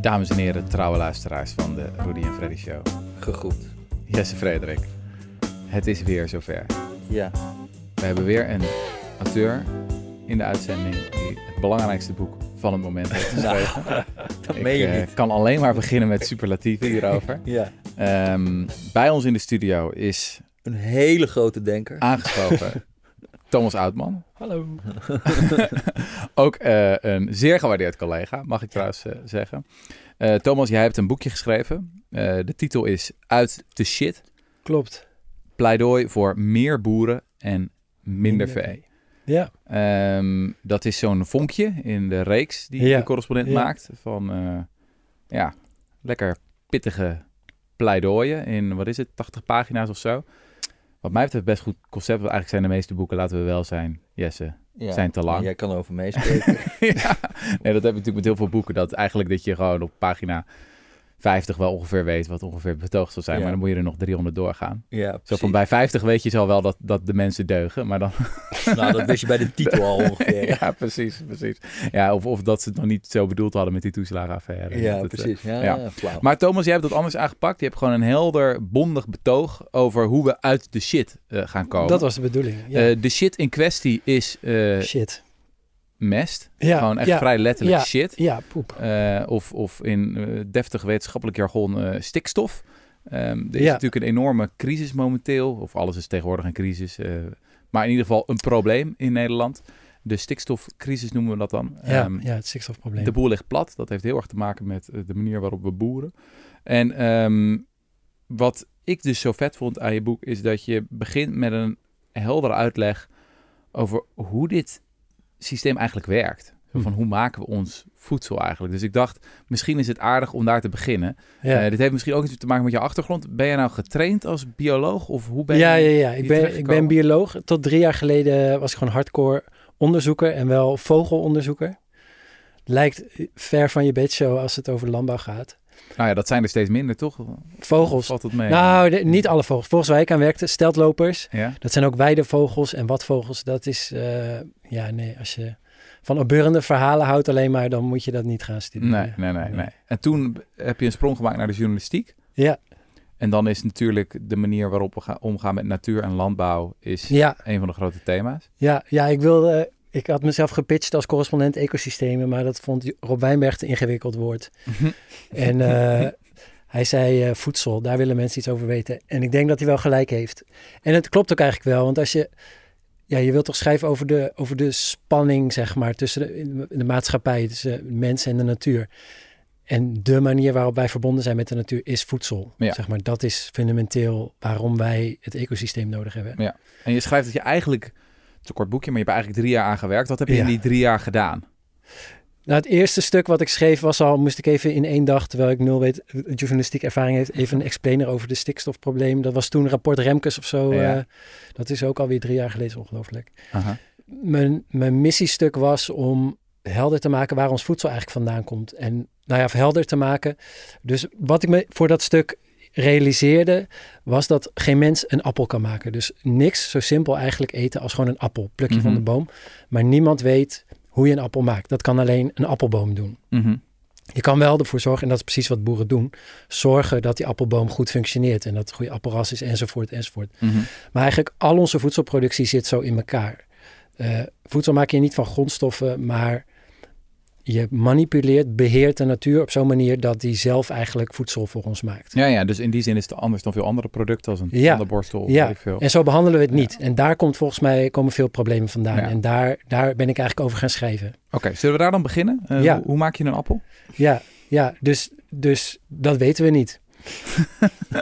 Dames en heren, trouwe luisteraars van de Rudy en Freddy Show. Gegroet. Jesse Frederik, het is weer zover. Ja. We hebben weer een auteur in de uitzending die het belangrijkste boek van het moment heeft geschreven. dat Ik meen je eh, niet. kan alleen maar beginnen met superlatieven hierover. Ja. Ehm, bij ons in de studio is Een hele grote denker. aangeschoven Thomas Oudman. Hallo. Ook eh, een zeer gewaardeerd collega, mag ik trouwens eh, zeggen. Eh, Thomas, jij hebt een boekje geschreven. De titel is Uit de shit. Klopt. Pleidooi voor meer boeren en minder Minder vee. Ja. Ehm, dat is zo'n vonkje in de reeks die Ja. de correspondent Ja. maakt. Van ja, lekker pittige pleidooien in, wat is het, 80 pagina's of zo. Wat mij betreft best goed concept. Want eigenlijk zijn de meeste boeken, laten we wel zijn, Jesse, Ja. zijn te lang. Jij kan erover meespreken. ja, nee, dat heb ik natuurlijk met heel veel boeken. Dat eigenlijk dat je gewoon op pagina 50 wel ongeveer weet wat ongeveer betoogd zal zijn. Ja. Maar dan moet je er nog 300 doorgaan. ja, Zo van bij 50 weet je zo wel dat, dat de mensen deugen. Maar dan... Nou, dat wist je bij de titel al ongeveer. Ja, ja, precies, precies. Ja, of, of dat ze het nog niet zo bedoeld hadden met die toeslagenaffaire. Dat het, eh, precies. Ja, ja. ja. Maar Thomas, jij hebt dat anders aangepakt. Je hebt gewoon een helder, bondig betoog over hoe we uit de shit eh, gaan komen. Dat was de bedoeling. Ja. Eh, de shit in kwestie is eh, Shit. Mest. Ja. Gewoon echt ja. vrij letterlijk Ja. shit. Ja, poep. Eh, of, of in eh, deftig wetenschappelijk jargon eh, stikstof. Ehm, er is Ja. natuurlijk een enorme crisis momenteel. Of alles is tegenwoordig een crisis. maar in ieder geval een probleem in Nederland. De stikstofcrisis noemen we dat dan. Ja, Ehm, ja, het stikstofprobleem. de boel ligt plat. Dat heeft heel erg te maken met de manier waarop we boeren. En ehm, wat ik dus zo vet vond aan je boek... is dat je begint met een heldere uitleg... over hoe dit systeem eigenlijk werkt. Hm. Van hoe maken we ons voedsel eigenlijk? Dus ik dacht, misschien is het aardig om daar te beginnen. ja. Eh, dit heeft misschien ook iets te maken met je achtergrond. Ben je nou getraind als bioloog? Of hoe ben je... ja, ja, ja. Ik ben, ik ben bioloog. Tot drie jaar geleden was ik gewoon hardcore onderzoeker en wel vogelonderzoeker. Lijkt ver van je bedshow als het over landbouw gaat. Nou ja, dat zijn er steeds minder, toch? Vogels. Valt het mee? Nou, de- niet alle vogels. Volgens waar ik aan werkte, steltlopers. Ja? Dat zijn ook weidevogels en watvogels. Dat is, eh, ja, nee, als je van opbeurende verhalen houdt alleen maar, dan moet je dat niet gaan studeren. Nee, nee, nee, nee. En toen heb je een sprong gemaakt naar de journalistiek. Ja, En dan is natuurlijk de manier waarop we gaan omgaan met natuur en landbouw is ja, een van de grote thema's. ja, ja, ik wilde, ik had mezelf gepitcht als correspondent ecosystemen, maar dat vond Rob Wijnberg te ingewikkeld woord. En eh, hij zei eh, voedsel, daar willen mensen iets over weten. En ik denk dat hij wel gelijk heeft. En het klopt ook eigenlijk wel, want als je, ja, je wilt toch schrijven over de, over de spanning, zeg maar, tussen de, in de maatschappij, tussen mensen en de natuur. En de manier waarop wij verbonden zijn met de natuur is voedsel. Ja. Zeg maar, dat is fundamenteel waarom wij het ecosysteem nodig hebben. En je schrijft dat je eigenlijk, een kort boekje, maar je hebt eigenlijk drie jaar aan gewerkt. Wat heb je Ja. in die drie jaar gedaan? Nou, het eerste stuk wat ik schreef was al, moest ik even in één dag, terwijl ik nul weet, journalistiek ervaring heeft, even een explainer over de stikstofprobleem. Dat was toen rapport Remkes of zo. Ja. eh, dat is ook alweer drie jaar geleden, ongelooflijk. Aha. Mijn, mijn missiestuk was om helder te maken waar ons voedsel eigenlijk vandaan komt. En nou ja, helder te maken. Dus wat ik me voor dat stuk realiseerde, was dat geen mens een appel kan maken. Dus niks zo simpel eigenlijk eten als gewoon een appel, plukje van Mhm. de boom. Maar niemand weet hoe je een appel maakt. Dat kan alleen een appelboom doen. Mhm. Je kan wel ervoor zorgen, en dat is precies wat boeren doen, zorgen dat die appelboom goed functioneert en dat het goede appelras is enzovoort enzovoort. Mhm. Maar eigenlijk al onze voedselproductie zit zo in elkaar. Eh, voedsel maak je niet van grondstoffen, maar je manipuleert, beheert de natuur op zo'n manier dat die zelf eigenlijk voedsel voor ons maakt. Ja, ja, dus in die zin is het anders dan veel andere producten als een Ja. tandenborstel. of Ja. veel. En zo behandelen we het niet. En daar komt volgens mij komen veel problemen vandaan. Ja. En daar, daar ben ik eigenlijk over gaan schrijven. Oké, zullen we daar dan beginnen? Eh, Ja. hoe, hoe maak je een appel? Ja, ja dus, dus dat weten we niet.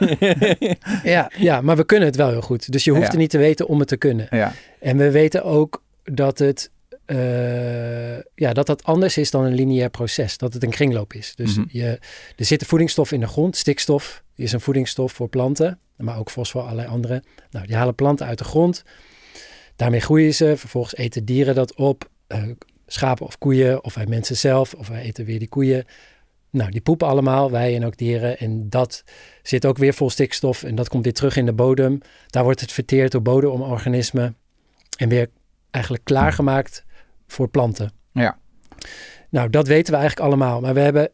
ja, ja, maar we kunnen het wel heel goed. Dus je hoeft het niet te weten om het te kunnen. Ja, En we weten ook dat het, eh, ja, dat dat anders is dan een lineair proces. Dat het een kringloop is. Dus Mhm. je, er zitten voedingsstoffen in de grond. Stikstof is een voedingsstof voor planten, maar ook fosfor, allerlei andere. Nou, die halen planten uit de grond. Daarmee groeien ze. Vervolgens eten dieren dat op. eh, schapen of koeien, of wij mensen zelf, of wij eten weer die koeien. Nou, die poepen allemaal, wij en ook dieren. En dat zit ook weer vol stikstof. En dat komt weer terug in de bodem. Daar wordt het verteerd door bodemorganismen. En weer eigenlijk klaargemaakt voor planten. Ja. Nou, dat weten we eigenlijk allemaal. Maar we hebben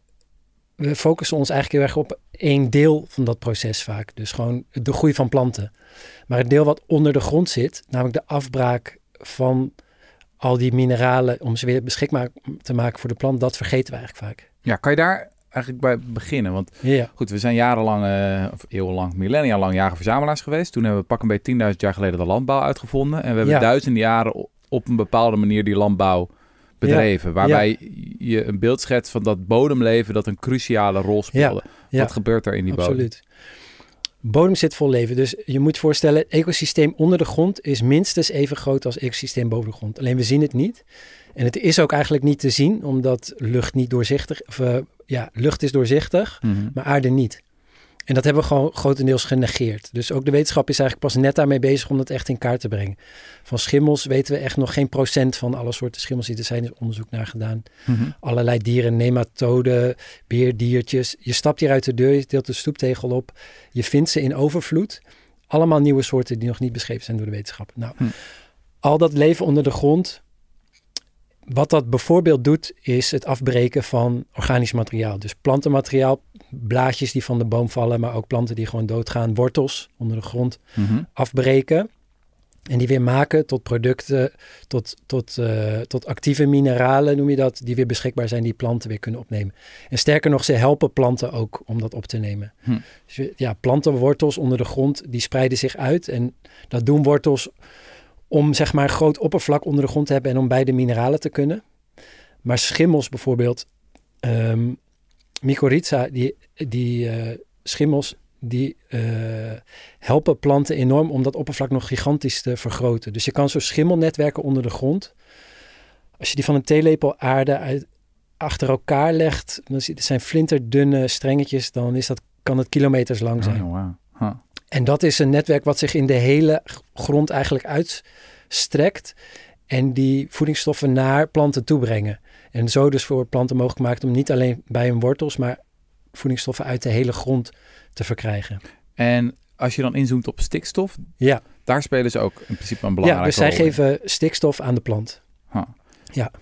we focussen ons eigenlijk heel erg op één deel van dat proces vaak. Dus gewoon de groei van planten. Maar het deel wat onder de grond zit, namelijk de afbraak van al die mineralen om ze weer beschikbaar te maken voor de plant, dat vergeten we eigenlijk vaak. Ja, kan je daar eigenlijk bij beginnen? Want Ja, goed, we zijn jarenlang, eh, of eeuwenlang, millennia lang jager-verzamelaars geweest. Toen hebben we pak een beetje 10.000 jaar geleden de landbouw uitgevonden. En we hebben Ja. duizenden jaren op een bepaalde manier die landbouw bedreven. Waarbij je een beeld schetst van dat bodemleven dat een cruciale rol speelde. ja. Wat gebeurt er in die bodem? absoluut. Bodem zit vol leven. Dus je moet voorstellen, het ecosysteem onder de grond is minstens even groot als het ecosysteem boven de grond. Alleen we zien het niet. En het is ook eigenlijk niet te zien, omdat lucht niet doorzichtig, of eh, ja, lucht is doorzichtig, Mhm. maar aarde niet. En dat hebben we gewoon grotendeels genegeerd. Dus ook de wetenschap is eigenlijk pas net daarmee bezig om dat echt in kaart te brengen. Van schimmels weten we echt nog geen procent van alle soorten schimmels die er zijn. Er is onderzoek naar gedaan. Mhm. Allerlei dieren, nematoden, beerdiertjes. Je stapt hier uit de deur, je tilt de stoeptegel op. Je vindt ze in overvloed. Allemaal nieuwe soorten die nog niet beschreven zijn door de wetenschap. Nou, Hm. al dat leven onder de grond. Wat dat bijvoorbeeld doet, is het afbreken van organisch materiaal. Dus plantenmateriaal, blaadjes die van de boom vallen, maar ook planten die gewoon doodgaan, wortels onder de grond Mhm. afbreken. En die weer maken tot producten, tot, tot, eh, tot actieve mineralen noem je dat, die weer beschikbaar zijn, die planten weer kunnen opnemen. En sterker nog, ze helpen planten ook om dat op te nemen. Hm. Dus ja, plantenwortels onder de grond, die spreiden zich uit. En dat doen wortels om zeg maar een groot oppervlak onder de grond te hebben en om bij de mineralen te kunnen. Maar schimmels bijvoorbeeld, ehm mycorrhiza, die, die eh, schimmels, die eh, helpen planten enorm om dat oppervlak nog gigantisch te vergroten. Dus je kan zo schimmelnetwerken onder de grond. Als je die van een theelepel aarde uit, achter elkaar legt, dan zijn flinterdunne strengetjes, dan is dat, kan het kilometers lang zijn. Oh. Huh. En dat is een netwerk wat zich in de hele grond eigenlijk uitstrekt. En die voedingsstoffen naar planten toebrengen. En zo dus voor planten mogelijk maakt om niet alleen bij hun wortels, maar voedingsstoffen uit de hele grond te verkrijgen. En als je dan inzoomt op stikstof, Ja, daar spelen ze ook in principe een ja belangrijke dus zij rol in. geven stikstof aan de plant.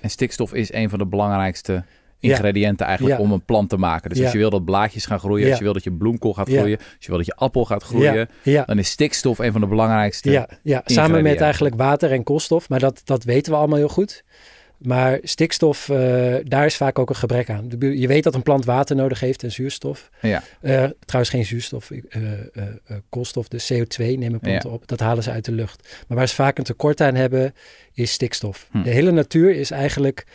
En stikstof is een van de belangrijkste ingrediënten eigenlijk om een plant te maken. Dus als je wil dat blaadjes gaan groeien, als je wil dat je bloemkool gaat groeien, als je wil dat je appel gaat groeien, dan is stikstof een van de belangrijkste. ja, ja. samen met eigenlijk water en koolstof. Maar dat, dat weten we allemaal heel goed. Maar stikstof, eh, daar is vaak ook een gebrek aan. De Je weet dat een plant water nodig heeft en zuurstof. Ja. Eh, trouwens geen zuurstof, eh, koolstof, dus CO2 nemen planten op. Dat halen ze uit de lucht. Maar waar ze vaak een tekort aan hebben, is stikstof. Hm. De hele natuur is eigenlijk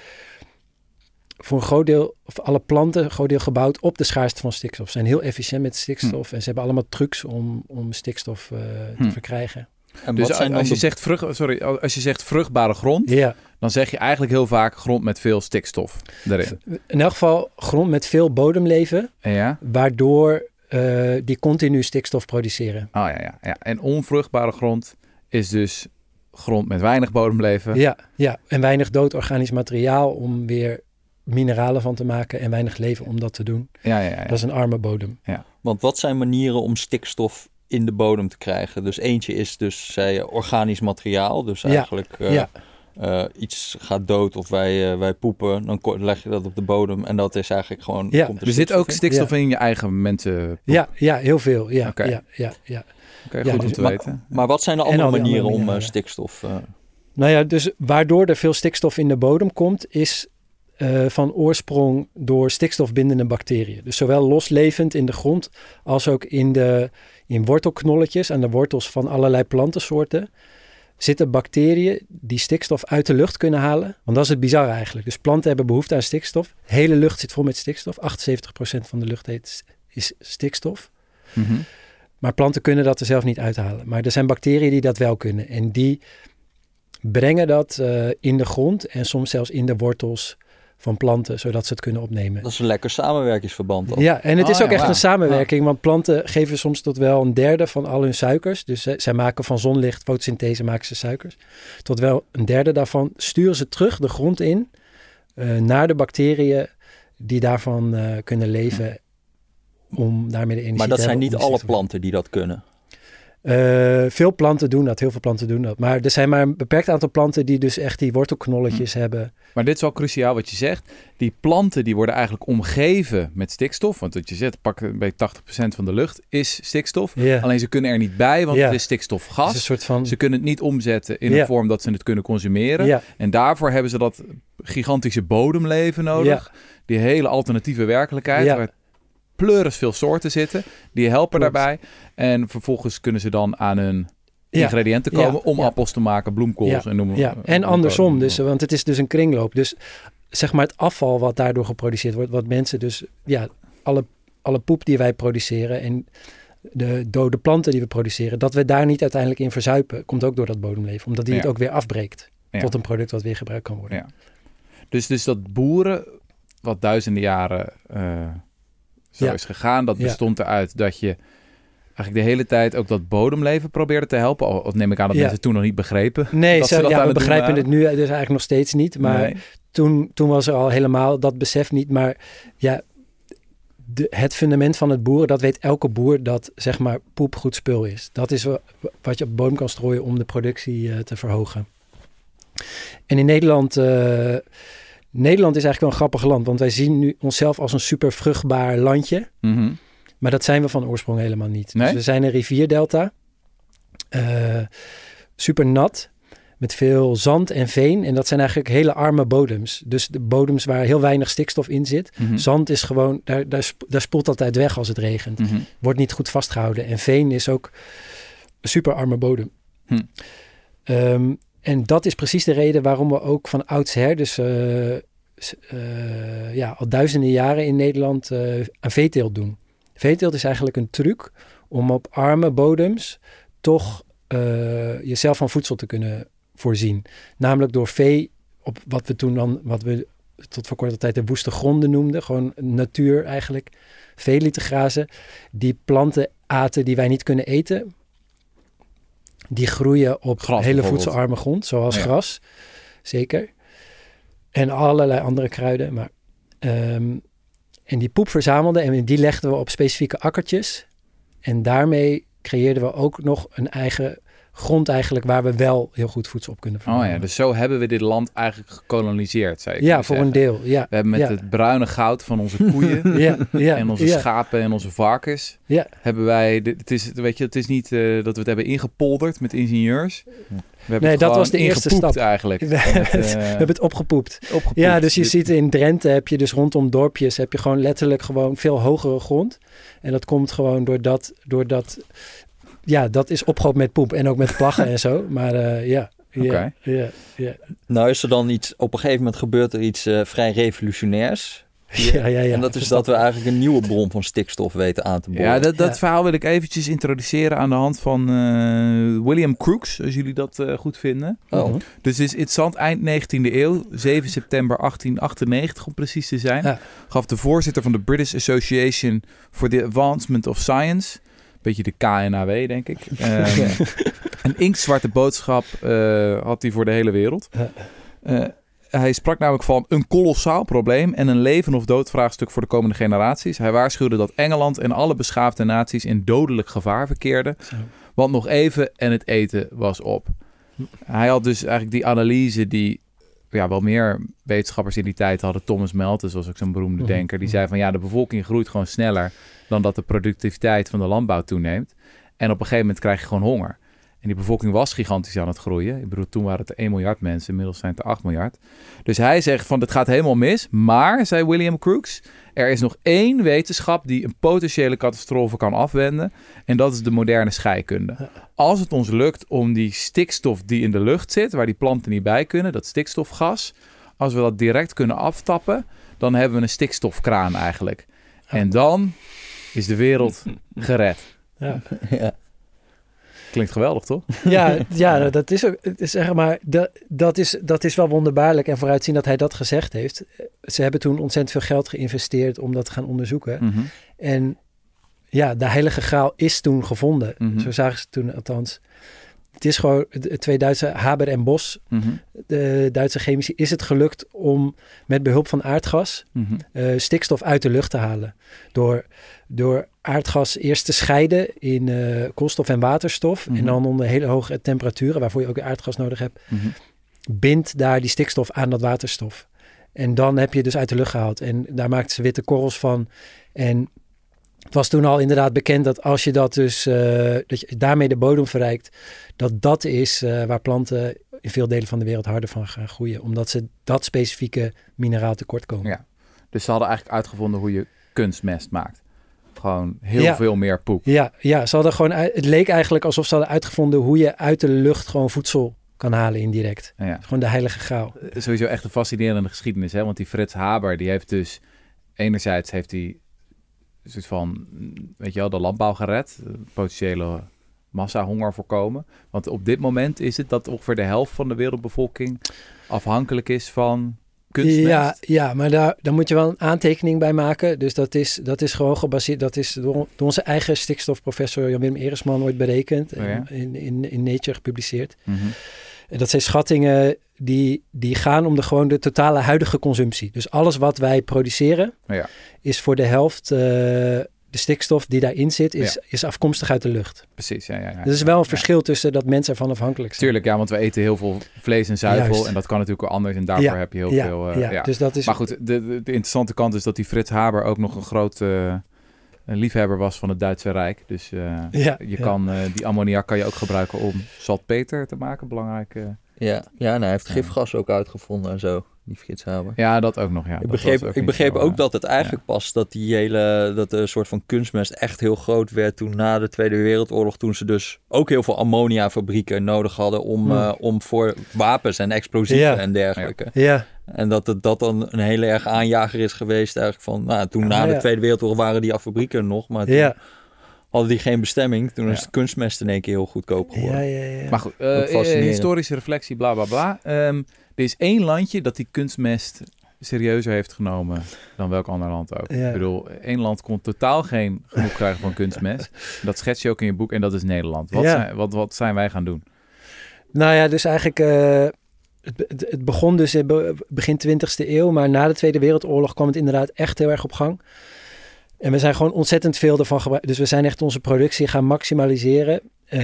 voor een groot deel, of alle planten, een groot deel gebouwd op de schaarste van stikstof. Ze zijn heel efficiënt met stikstof en ze hebben allemaal trucs om, om stikstof eh, te Hm. verkrijgen. En Dus als je, de- zegt vrucht, sorry, als je zegt vruchtbare grond, Ja, dan zeg je eigenlijk heel vaak grond met veel stikstof erin. in elk geval grond met veel bodemleven, En ja? waardoor eh, die continu stikstof produceren. Oh ja, ja, ja. En onvruchtbare grond is dus grond met weinig bodemleven. Ja, ja, en weinig dood organisch materiaal om weer mineralen van te maken en weinig leven om dat te doen. Ja, ja, ja. Dat is een arme bodem. Want wat zijn manieren om stikstof in de bodem te krijgen? Dus eentje is dus, zei je, organisch materiaal. Dus Ja, eigenlijk eh, ja. eh, iets gaat dood of wij, eh, wij poepen, dan leg je dat op de bodem. En dat is eigenlijk gewoon... Ja. komt er Er zit ook in? stikstof in je eigen mensen. Ja, ja, heel veel. Ja, Oké. ja, ja, ja. Oké, Ja, goed om dus- te maar- weten. Maar wat zijn de andere manieren andere om eh, mineralen. stikstof... eh, Nou ja, dus waardoor er veel stikstof in de bodem komt, is eh, van oorsprong door stikstofbindende bacteriën. Dus zowel loslevend in de grond als ook in, de, in wortelknolletjes aan de wortels van allerlei plantensoorten zitten bacteriën die stikstof uit de lucht kunnen halen. Want dat is het bizarre eigenlijk. Dus planten hebben behoefte aan stikstof. De hele lucht zit vol met stikstof. 78% van de lucht is stikstof. Mhm. Maar planten kunnen dat er zelf niet uithalen. Maar er zijn bacteriën die dat wel kunnen. En die brengen dat eh, in de grond en soms zelfs in de wortels van planten, zodat ze het kunnen opnemen. dat is een lekker samenwerkingsverband dan. Ja, en het Oh, is ook ja, echt een samenwerking, want planten geven soms tot wel een derde van al hun suikers. Dus zij, zij maken van zonlicht, fotosynthese maken ze suikers. Tot wel een derde daarvan sturen ze terug de grond in eh, naar de bacteriën die daarvan eh, kunnen leven om daarmee de energie Maar dat te zijn hebben niet om alle planten die dat kunnen. Eh, veel planten doen dat, heel veel planten doen dat. Maar er zijn maar een beperkt aantal planten die dus echt die wortelknolletjes hebben. Maar dit is wel cruciaal wat je zegt. Die planten die worden eigenlijk omgeven met stikstof. Want wat je zegt, pak bij 80% van de lucht is stikstof. Alleen ze kunnen er niet bij, want het is stikstofgas. Het is een soort van... Ze kunnen het niet omzetten in een vorm dat ze het kunnen consumeren. En daarvoor hebben ze dat gigantische bodemleven nodig. Die hele alternatieve werkelijkheid. Waar pleuris veel soorten zitten. Die helpen Klopt. daarbij. En vervolgens kunnen ze dan aan hun ja. ingrediënten Ja. komen om Ja. appels te maken, bloemkools en noem Ja, en andersom dus, want het is dus een kringloop. Dus zeg maar het afval wat daardoor geproduceerd wordt, wat mensen dus, ja, alle, alle poep die wij produceren en de dode planten die we produceren, dat we daar niet uiteindelijk in verzuipen, komt ook door dat bodemleven, omdat die het ook weer afbreekt tot een product wat weer gebruikt kan worden. Ja. Dus, dus dat boeren, wat duizenden jaren eh, zo Ja. is gegaan, dat bestond eruit dat je eigenlijk de hele tijd ook dat bodemleven probeerde te helpen. Al neem ik aan dat mensen toen nog niet begrepen. Nee, Dat ze dat ja, we begrijpen het nu dus eigenlijk nog steeds niet, maar Nee. toen, toen was er al helemaal dat besef niet. Maar ja, de, het fundament van het boeren, dat weet elke boer dat zeg maar poep goed spul is. Dat is wa- wat je op bodem kan strooien om de productie eh, te verhogen. En in Nederland, eh, Nederland is eigenlijk wel een grappig land, want wij zien nu onszelf als een super vruchtbaar landje. Mhm. Maar dat zijn we van oorsprong helemaal niet. Nee? Dus we zijn een rivierdelta. eh, super nat. Met veel zand en veen. En dat zijn eigenlijk hele arme bodems. Dus de bodems waar heel weinig stikstof in zit. Mhm. Zand is gewoon, daar, daar, sp- daar spoelt altijd weg als het regent. Mhm. Wordt niet goed vastgehouden. En veen is ook een super arme bodem. Ehm, en dat is precies de reden waarom we ook van oudsher, dus eh, eh, ja, al duizenden jaren in Nederland eh aan veeteelt doen. Veeteelt is eigenlijk een truc om op arme bodems toch jezelf van voedsel te kunnen voorzien. Namelijk door vee, op wat we toen dan, wat we tot voor korte tijd de woeste gronden noemden, gewoon natuur eigenlijk, vee lieten grazen, die planten aten die wij niet kunnen eten. Die groeien op Gras hele voedselarme grond, zoals Ja. gras, zeker. En allerlei andere kruiden. Maar, ehm, en die poep verzamelden en die legden we op specifieke akkertjes. En daarmee creëerden we ook nog een eigen grond eigenlijk waar we wel heel goed voedsel op kunnen Oh verbouwen. ja, dus zo hebben we dit land eigenlijk gekoloniseerd, zou je ja, voor een deel. Ja, We hebben met ja. het bruine goud van onze koeien ja, ja, en onze schapen en onze varkens Ja. hebben wij. Het is, weet je, het is niet eh, dat we het hebben ingepolderd met ingenieurs. We hebben Nee, het dat was de eerste stap. eigenlijk. We Met, hebben eh, we hebben het opgepoept. opgepoept. Ja, dus je Dit- ziet in Drenthe heb je dus rondom dorpjes heb je gewoon letterlijk gewoon veel hogere grond. En dat komt gewoon doordat, doordat ja, dat is opgehoopt met poep en ook met plaggen en zo. Maar eh, ja, ja, Oké. ja, ja, Nou is er dan iets, op een gegeven moment gebeurt er iets eh, vrij revolutionairs. ja, ja, ja. en dat is dat we eigenlijk een nieuwe bron van stikstof weten aan te boren. Ja, dat, dat Ja. verhaal wil ik eventjes introduceren aan de hand van eh, William Crookes, als jullie dat eh, goed vinden. Oh. Mhm. Dus is interessant, eind 19e eeuw, 7 september 1898 om precies te zijn, Ja. gaf de voorzitter van de British Association for the Advancement of Science, beetje de KNAW denk ik, ehm, een inktzwarte boodschap eh, had hij voor de hele wereld. Eh, hij sprak namelijk van een kolossaal probleem en een leven of dood vraagstuk voor de komende generaties. Hij waarschuwde dat Engeland en alle beschaafde naties in dodelijk gevaar verkeerden. Want nog even en het eten was op. Hij had dus eigenlijk die analyse die ja, wel meer wetenschappers in die tijd hadden. Thomas Malthus was ook zo'n beroemde Mhm. denker. Die Mhm. zei van ja, de bevolking groeit gewoon sneller dan dat de productiviteit van de landbouw toeneemt. En op een gegeven moment krijg je gewoon honger. En die bevolking was gigantisch aan het groeien. Ik bedoel, toen waren het er 1 miljard mensen. Inmiddels zijn het er 8 miljard. Dus hij zegt van, het gaat helemaal mis. Maar, zei William Crookes, er is nog één wetenschap die een potentiële catastrofe kan afwenden. En dat is de moderne scheikunde. Als het ons lukt om die stikstof die in de lucht zit, waar die planten niet bij kunnen, dat stikstofgas, als we dat direct kunnen aftappen, dan hebben we een stikstofkraan eigenlijk. En dan is de wereld gered. Ja. Ja. Klinkt geweldig, toch? Ja, ja, dat is ook, zeg maar, dat, dat, is, dat is wel wonderbaarlijk en vooruitzien dat hij dat gezegd heeft. Ze hebben toen ontzettend veel geld geïnvesteerd om dat te gaan onderzoeken. Mhm. En ja, de heilige graal is toen gevonden. Mhm. Zo zagen ze toen althans. Het is gewoon de twee Duitse Haber en Bos, Mhm. de Duitse chemici, is het gelukt om met behulp van aardgas Mhm. eh, stikstof uit de lucht te halen. Door, door aardgas eerst te scheiden in eh, koolstof en waterstof. Mhm. En dan onder hele hoge temperaturen, waarvoor je ook aardgas nodig hebt, Mhm. bindt daar die stikstof aan dat waterstof. En dan heb je dus uit de lucht gehaald. En daar maakten ze witte korrels van. En het was toen al inderdaad bekend dat als je dat dus, eh, dat je daarmee de bodem verrijkt, dat dat is eh, waar planten in veel delen van de wereld harder van gaan groeien. Omdat ze dat specifieke mineraal tekort komen. Ja. Dus ze hadden eigenlijk uitgevonden hoe je kunstmest maakt. Gewoon heel Ja. veel meer poep. Ja, ja ze hadden gewoon, het leek eigenlijk alsof ze hadden uitgevonden hoe je uit de lucht gewoon voedsel kan halen indirect. Ja. Gewoon de heilige graal. Eh, Sowieso echt een fascinerende geschiedenis. Hè? Want die Frits Haber, die heeft dus... Enerzijds heeft hij een soort van, weet je wel, de landbouw gered. eh, Potentiële massahonger voorkomen. Want op dit moment is het dat ongeveer de helft van de wereldbevolking afhankelijk is van kunstmest. Ja, ja maar daar, daar moet je wel een aantekening bij maken. Dus dat is, dat is gewoon gebaseerd, dat is door, door onze eigen stikstofprofessor Jan-Willem Eresman ooit berekend. Oh ja? in, in, in Nature gepubliceerd. Mhm. Dat zijn schattingen die, die gaan om de, gewoon de totale huidige consumptie. Dus alles wat wij produceren Ja. is voor de helft eh, de stikstof die daarin zit, is, is afkomstig uit de lucht. Precies, ja. ja, ja. Dus er is wel een verschil tussen dat mensen ervan afhankelijk zijn. Tuurlijk, ja, want we eten heel veel vlees en zuivel. Juist. En dat kan natuurlijk ook anders. En daarvoor heb je heel veel... eh, ja, dus dat is... Maar goed, de, de, de interessante kant is dat die Frits Haber ook nog een groot eh, een liefhebber was van het Duitse Rijk. Dus eh, Ja, je ja. kan, eh, die ammoniak kan je ook gebruiken om saltpeter te maken. Belangrijk. Ja, ja nou, hij heeft gifgas ook uitgevonden en zo, die Frits Haber. ja, dat ook nog. Ja. ik begreep, ook ik begreep zo, ook eh, dat het eigenlijk pas dat die hele, dat de soort van kunstmest echt heel groot werd toen na de Tweede Wereldoorlog, toen ze dus ook heel veel ammoniafabrieken nodig hadden om, Hmm. eh, om voor wapens en explosieven Ja. en dergelijke. Ja, En dat het dat dan een hele erg aanjager is geweest eigenlijk van, nou, toen na Ah, de ja. Tweede Wereldoorlog waren die fabrieken nog, maar toen ja, hadden die geen bestemming. Toen is het kunstmest in één keer heel goedkoop geworden. ja, ja, ja. Maar goed, eh, eh, historische reflectie, bla bla bla. Ehm, er is één landje dat die kunstmest serieuzer heeft genomen dan welk ander land ook. Ja. Ik bedoel, één land kon totaal geen genoeg krijgen van kunstmest. Dat schets je ook in je boek en dat is Nederland. Wat, Ja. zijn, wat, wat zijn wij gaan doen? Nou ja, dus eigenlijk... eh, het, het, begon dus in be- begin 20e eeuw, maar na de Tweede Wereldoorlog kwam het inderdaad echt heel erg op gang. En we zijn gewoon ontzettend veel ervan gebruikt. Dus we zijn echt onze productie gaan maximaliseren. Eh,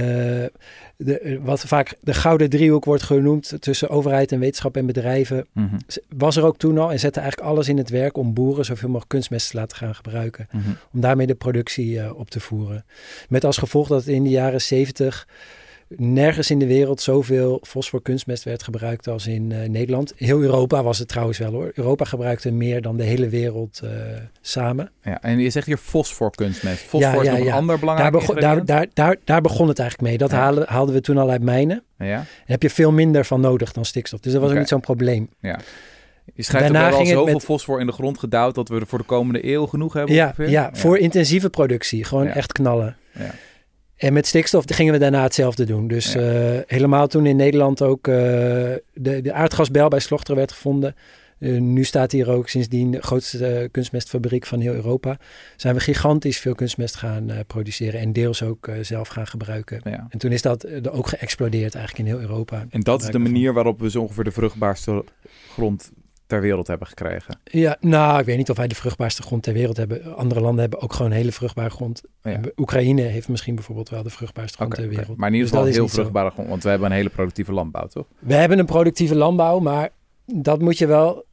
de, wat vaak de gouden driehoek wordt genoemd tussen overheid en wetenschap en bedrijven, Mhm, was er ook toen al en zette eigenlijk alles in het werk om boeren zoveel mogelijk kunstmest te laten gaan gebruiken. mhm. om daarmee de productie eh, op te voeren. Met als gevolg dat in de jaren 70 nergens in de wereld zoveel fosforkunstmest werd gebruikt als in eh, Nederland. Heel Europa was het trouwens wel hoor. Europa gebruikte meer dan de hele wereld eh, samen. Ja, en je zegt hier fosforkunstmest. Fosfor Ja, is ja, nog een ja. ander Daar, belangrijk begon, daar, ingrediënt? daar, daar, daar begon het eigenlijk mee. Dat Ja. haalden, haalden we toen al uit mijnen. Ja? Daar heb je veel minder van nodig dan stikstof. Dus dat was ook niet zo'n probleem. Je schrijft Daarna er het zoveel met- fosfor in de grond gedouwd dat we er voor de komende eeuw genoeg hebben Ja, ongeveer? ja, voor intensieve productie. Gewoon Ja. echt knallen. Ja. En met stikstof gingen we daarna hetzelfde doen. Dus Ja. eh, helemaal toen in Nederland ook eh, de, de aardgasbel bij Slochteren werd gevonden. Eh, nu staat hier ook sindsdien de grootste kunstmestfabriek van heel Europa. Zijn we gigantisch veel kunstmest gaan produceren en deels ook zelf gaan gebruiken. Ja. En toen is dat ook geëxplodeerd eigenlijk in heel Europa. En dat is de manier waarop we zo ongeveer de vruchtbaarste grond ter wereld hebben gekregen. Ja, nou, ik weet niet of wij de vruchtbaarste grond ter wereld hebben. Andere landen hebben ook gewoon hele vruchtbare grond. Ja. Oekraïne heeft misschien bijvoorbeeld wel de vruchtbaarste grond ter wereld. Maar in ieder Dus geval heel vruchtbare grond, want we hebben een hele productieve landbouw, toch? We hebben een productieve landbouw, maar dat moet je wel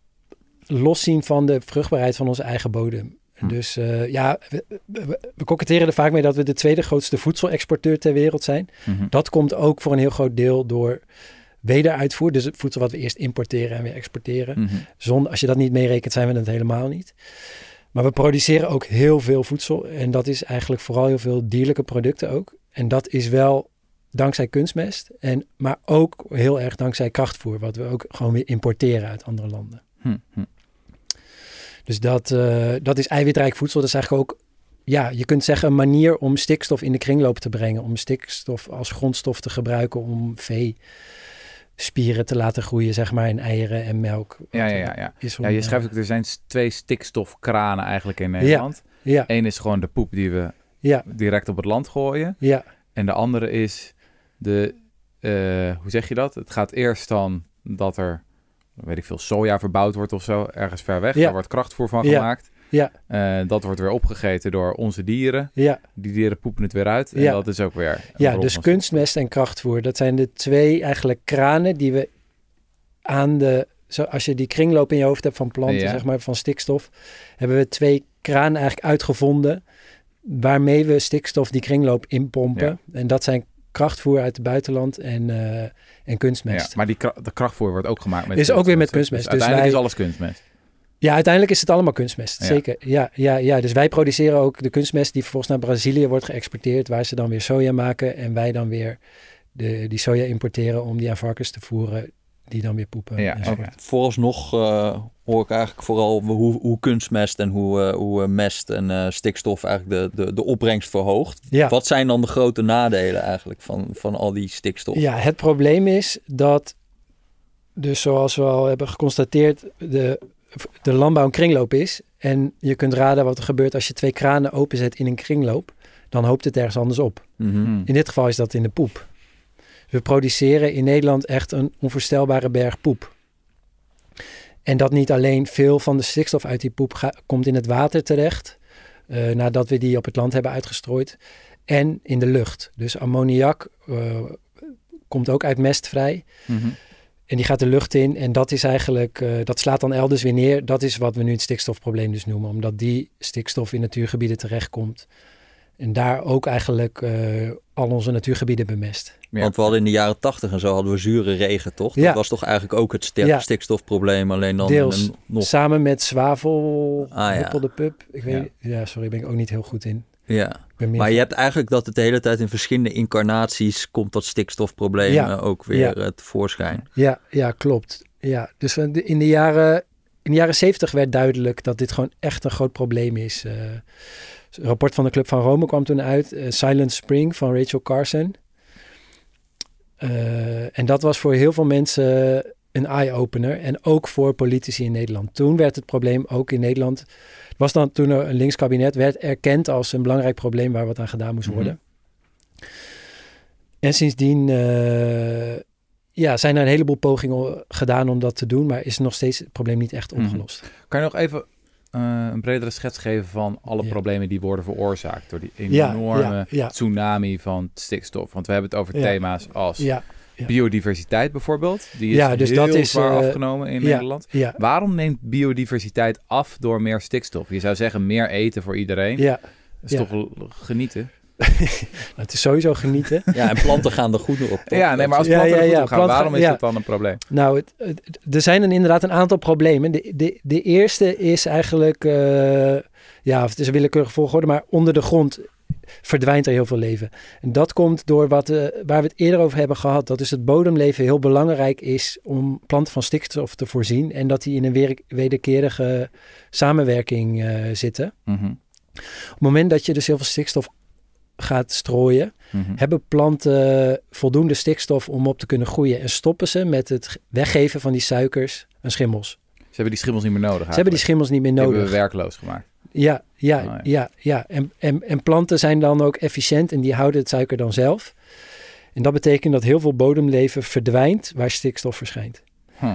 loszien van de vruchtbaarheid van onze eigen bodem. Hm. Dus eh, ja, we, we, we koketteren er vaak mee dat we de tweede grootste voedselexporteur ter wereld zijn. Mhm. Dat komt ook voor een heel groot deel door wederuitvoer. Dus het voedsel wat we eerst importeren en weer exporteren. Mhm. Zonder, als je dat niet meerekent, zijn we het helemaal niet. Maar we produceren ook heel veel voedsel. En dat is eigenlijk vooral heel veel dierlijke producten ook. En dat is wel dankzij kunstmest. En, maar ook heel erg dankzij krachtvoer. Wat we ook gewoon weer importeren uit andere landen. Hm, hm. Dus dat, eh, dat is eiwitrijk voedsel. Dat is eigenlijk ook, ja, je kunt zeggen een manier om stikstof in de kringloop te brengen. Om stikstof als grondstof te gebruiken om vee spieren te laten groeien, zeg maar, in eieren en melk. Ja, ja, ja. ja. Is om, ja, je eh, schrijft ook, er zijn twee stikstofkranen eigenlijk in Nederland. Ja, Eén is gewoon de poep die we ja, direct op het land gooien. ja, En de andere is de eh, hoe zeg je dat? Het gaat eerst dan dat er, weet ik veel, soja verbouwd wordt of zo, ergens ver weg. Ja. Daar wordt krachtvoer van Ja. gemaakt. Ja. Eh, dat wordt weer opgegeten door onze dieren. Ja, Die dieren poepen het weer uit. En Ja. dat is ook weer... ja dus kunstmest en krachtvoer. Dat zijn de twee eigenlijk kranen die we aan de... Zo, als je die kringloop in je hoofd hebt van planten, Ja. zeg maar, van stikstof, hebben we twee kranen eigenlijk uitgevonden waarmee we stikstof die kringloop inpompen. En dat zijn krachtvoer uit het buitenland en, eh, en Ja, kunstmest. maar die de krachtvoer wordt ook gemaakt met Is ook weer met kunstmest. kunstmest. Dus Dus uiteindelijk wij- is alles kunstmest. Ja, uiteindelijk is het allemaal kunstmest. Ja. Zeker. Ja, ja, ja, dus wij produceren ook de kunstmest die vervolgens naar Brazilië wordt geëxporteerd, waar ze dan weer soja maken en wij dan weer de, die soja importeren om die aan varkens te voeren, die dan weer poepen. Ja. Vooralsnog eh, hoor ik eigenlijk vooral hoe, hoe kunstmest en hoe, eh, hoe eh, mest en eh, stikstof eigenlijk de, de, de opbrengst verhoogt. Ja. Wat zijn dan de grote nadelen eigenlijk van, van al die stikstof? Ja, het probleem is dat, dus zoals we al hebben geconstateerd, de, de landbouw een kringloop is. En je kunt raden wat er gebeurt als je twee kranen openzet in een kringloop. Dan hoopt het ergens anders op. Mhm. Hmm. In dit geval is dat in de poep. We produceren in Nederland echt een onvoorstelbare berg poep. En dat niet alleen veel van de stikstof uit die poep ga- komt in het water terecht, eh, nadat we die op het land hebben uitgestrooid, en in de lucht. Dus ammoniak eh, komt ook uit mest vrij. Mhm. En die gaat de lucht in en dat is eigenlijk, eh, dat slaat dan elders weer neer. Dat is wat we nu het stikstofprobleem dus noemen, omdat die stikstof in natuurgebieden terechtkomt. En daar ook eigenlijk eh, al onze natuurgebieden bemest. Ja. Want we hadden in de jaren tachtig en zo hadden we zure regen, toch? Dat Ja. was toch eigenlijk ook het Ja. stikstofprobleem, alleen dan Deels. een nog... Samen met zwavel, Ah, ja. Pup. Ik weet, Ja. ja. sorry, ben ik ook niet heel goed in. Ja. Maar je hebt eigenlijk dat het de hele tijd in verschillende incarnaties komt dat stikstofprobleem Ja. eh, ook weer Ja. eh, tevoorschijn. Ja, ja, klopt. Ja, dus in de- in de jaren, in de jaren 70 werd duidelijk dat dit gewoon echt een groot probleem is. Eh, een rapport van de Club van Rome kwam toen uit. eh, Silent Spring van Rachel Carson. Eh, en dat was voor heel veel mensen een eye-opener. En ook voor politici in Nederland. Toen werd het probleem ook in Nederland... Was dan toen er een links kabinet werd erkend als een belangrijk probleem waar wat aan gedaan moest Mhm. worden. En sindsdien eh, ja, zijn er een heleboel pogingen gedaan om dat te doen, maar is nog steeds het probleem niet echt Mhm. opgelost. Kan je nog even eh, een bredere schets geven van alle Ja. problemen die worden veroorzaakt door die enorme ja, ja. tsunami van stikstof? Want we hebben het over Ja. thema's als Ja, biodiversiteit bijvoorbeeld. Die is Ja, dus heel dat is, zwaar eh, afgenomen in ja. Nederland. ja, Waarom neemt biodiversiteit af door meer stikstof? Je zou zeggen meer eten voor iedereen. ja. Dat is ja. toch genieten? Het is sowieso genieten. Ja, en planten gaan er goed op. toch? Ja, nee, maar als Ja, planten ja, er goed ja, op gaan, planten waarom is dat dan een probleem? Nou, het, het- er zijn inderdaad een aantal problemen. De, de, de eerste is eigenlijk, eh, ja, of het is een willekeurige volgorde, maar onder de grond verdwijnt er heel veel leven. En dat komt door wat, eh, waar we het eerder over hebben gehad. Dat is het bodemleven heel belangrijk is om planten van stikstof te voorzien. En dat die in een weer, wederkerige samenwerking eh, zitten. Mhm, Op het moment dat je dus heel veel stikstof gaat strooien, mhm. hebben planten voldoende stikstof om op te kunnen groeien. En stoppen ze met het weggeven van die suikers en schimmels. Ze hebben die schimmels niet meer nodig Ze hebben die schimmels niet meer Die hebben we nodig. werkloos gemaakt. Ja, ja, ja. ja, ja. En, en, en planten zijn dan ook efficiënt en die houden het suiker dan zelf. En dat betekent dat heel veel bodemleven verdwijnt waar stikstof verschijnt. Huh.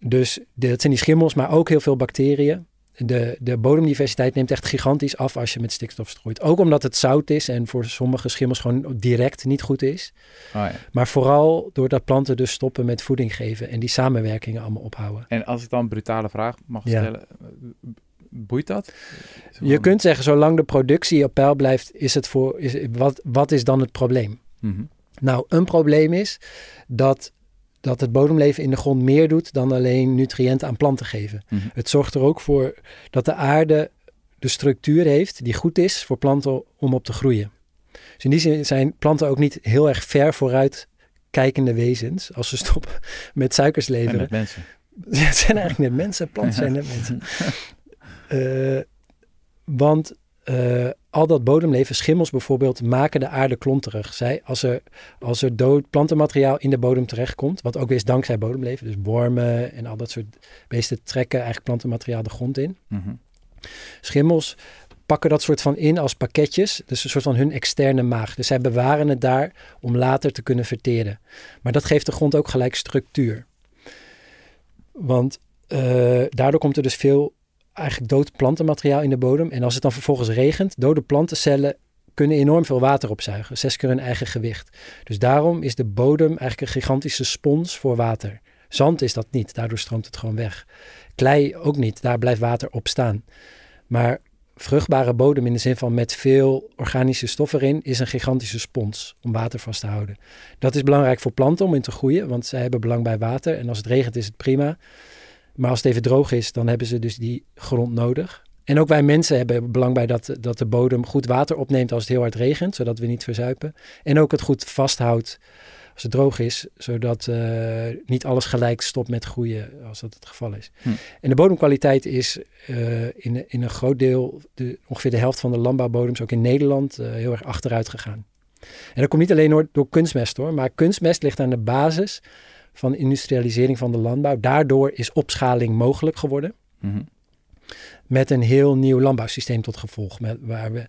Dus de- dat zijn die schimmels, maar ook heel veel bacteriën. De, de bodemdiversiteit neemt echt gigantisch af als je met stikstof strooit. Ook omdat het zout is en voor sommige schimmels gewoon direct niet goed is. Oh, ja. Maar vooral doordat planten dus stoppen met voeding geven en die samenwerkingen allemaal ophouden. En als ik dan een brutale vraag mag Ja. stellen, boeit dat? Je kunt zeggen, zolang de productie op peil blijft, is het voor, is, wat, wat is dan het probleem? Mhm. Nou, een probleem is dat, dat het bodemleven in de grond meer doet dan alleen nutriënten aan planten geven. Mhm. Het zorgt er ook voor dat de aarde de structuur heeft die goed is voor planten om op te groeien. Dus in die zin zijn planten ook niet heel erg ver vooruit kijkende wezens als ze stoppen met suikers En leveren. met mensen. Het zijn eigenlijk net mensen, planten zijn net mensen. Eh, want eh, al dat bodemleven, schimmels bijvoorbeeld, maken de aarde klonterig. Zij, als, er, als er dood plantenmateriaal in de bodem terechtkomt, wat ook weer is dankzij bodemleven, dus wormen en al dat soort beesten trekken eigenlijk plantenmateriaal de grond in. Mhm. Schimmels pakken dat soort van in als pakketjes. Dus een soort van hun externe maag. Dus zij bewaren het daar om later te kunnen verteren. Maar dat geeft de grond ook gelijk structuur. Want uh, daardoor komt er dus veel eigenlijk dood plantenmateriaal in de bodem. En als het dan vervolgens regent, dode plantencellen kunnen enorm veel water opzuigen. Zes keer hun eigen gewicht. Dus daarom is de bodem eigenlijk een gigantische spons voor water. Zand is dat niet, daardoor stroomt het gewoon weg. Klei ook niet, daar blijft water op staan. Maar vruchtbare bodem in de zin van met veel organische stoffen erin is een gigantische spons om water vast te houden. Dat is belangrijk voor planten om in te groeien, want zij hebben belang bij water. En als het regent is het prima. Maar als het even droog is, dan hebben ze dus die grond nodig. En ook wij mensen hebben belang bij dat, dat de bodem goed water opneemt als het heel hard regent, zodat we niet verzuipen. En ook het goed vasthoudt als het droog is, zodat uh, niet alles gelijk stopt met groeien als dat het geval is. Hm. En de bodemkwaliteit is uh, in, in een groot deel, de, ongeveer de helft van de landbouwbodems, ook in Nederland, uh, heel erg achteruit gegaan. En dat komt niet alleen door, door kunstmest hoor, maar kunstmest ligt aan de basis van industrialisering van de landbouw. Daardoor is opschaling mogelijk geworden. Hm. Met een heel nieuw landbouwsysteem tot gevolg. Met, waar we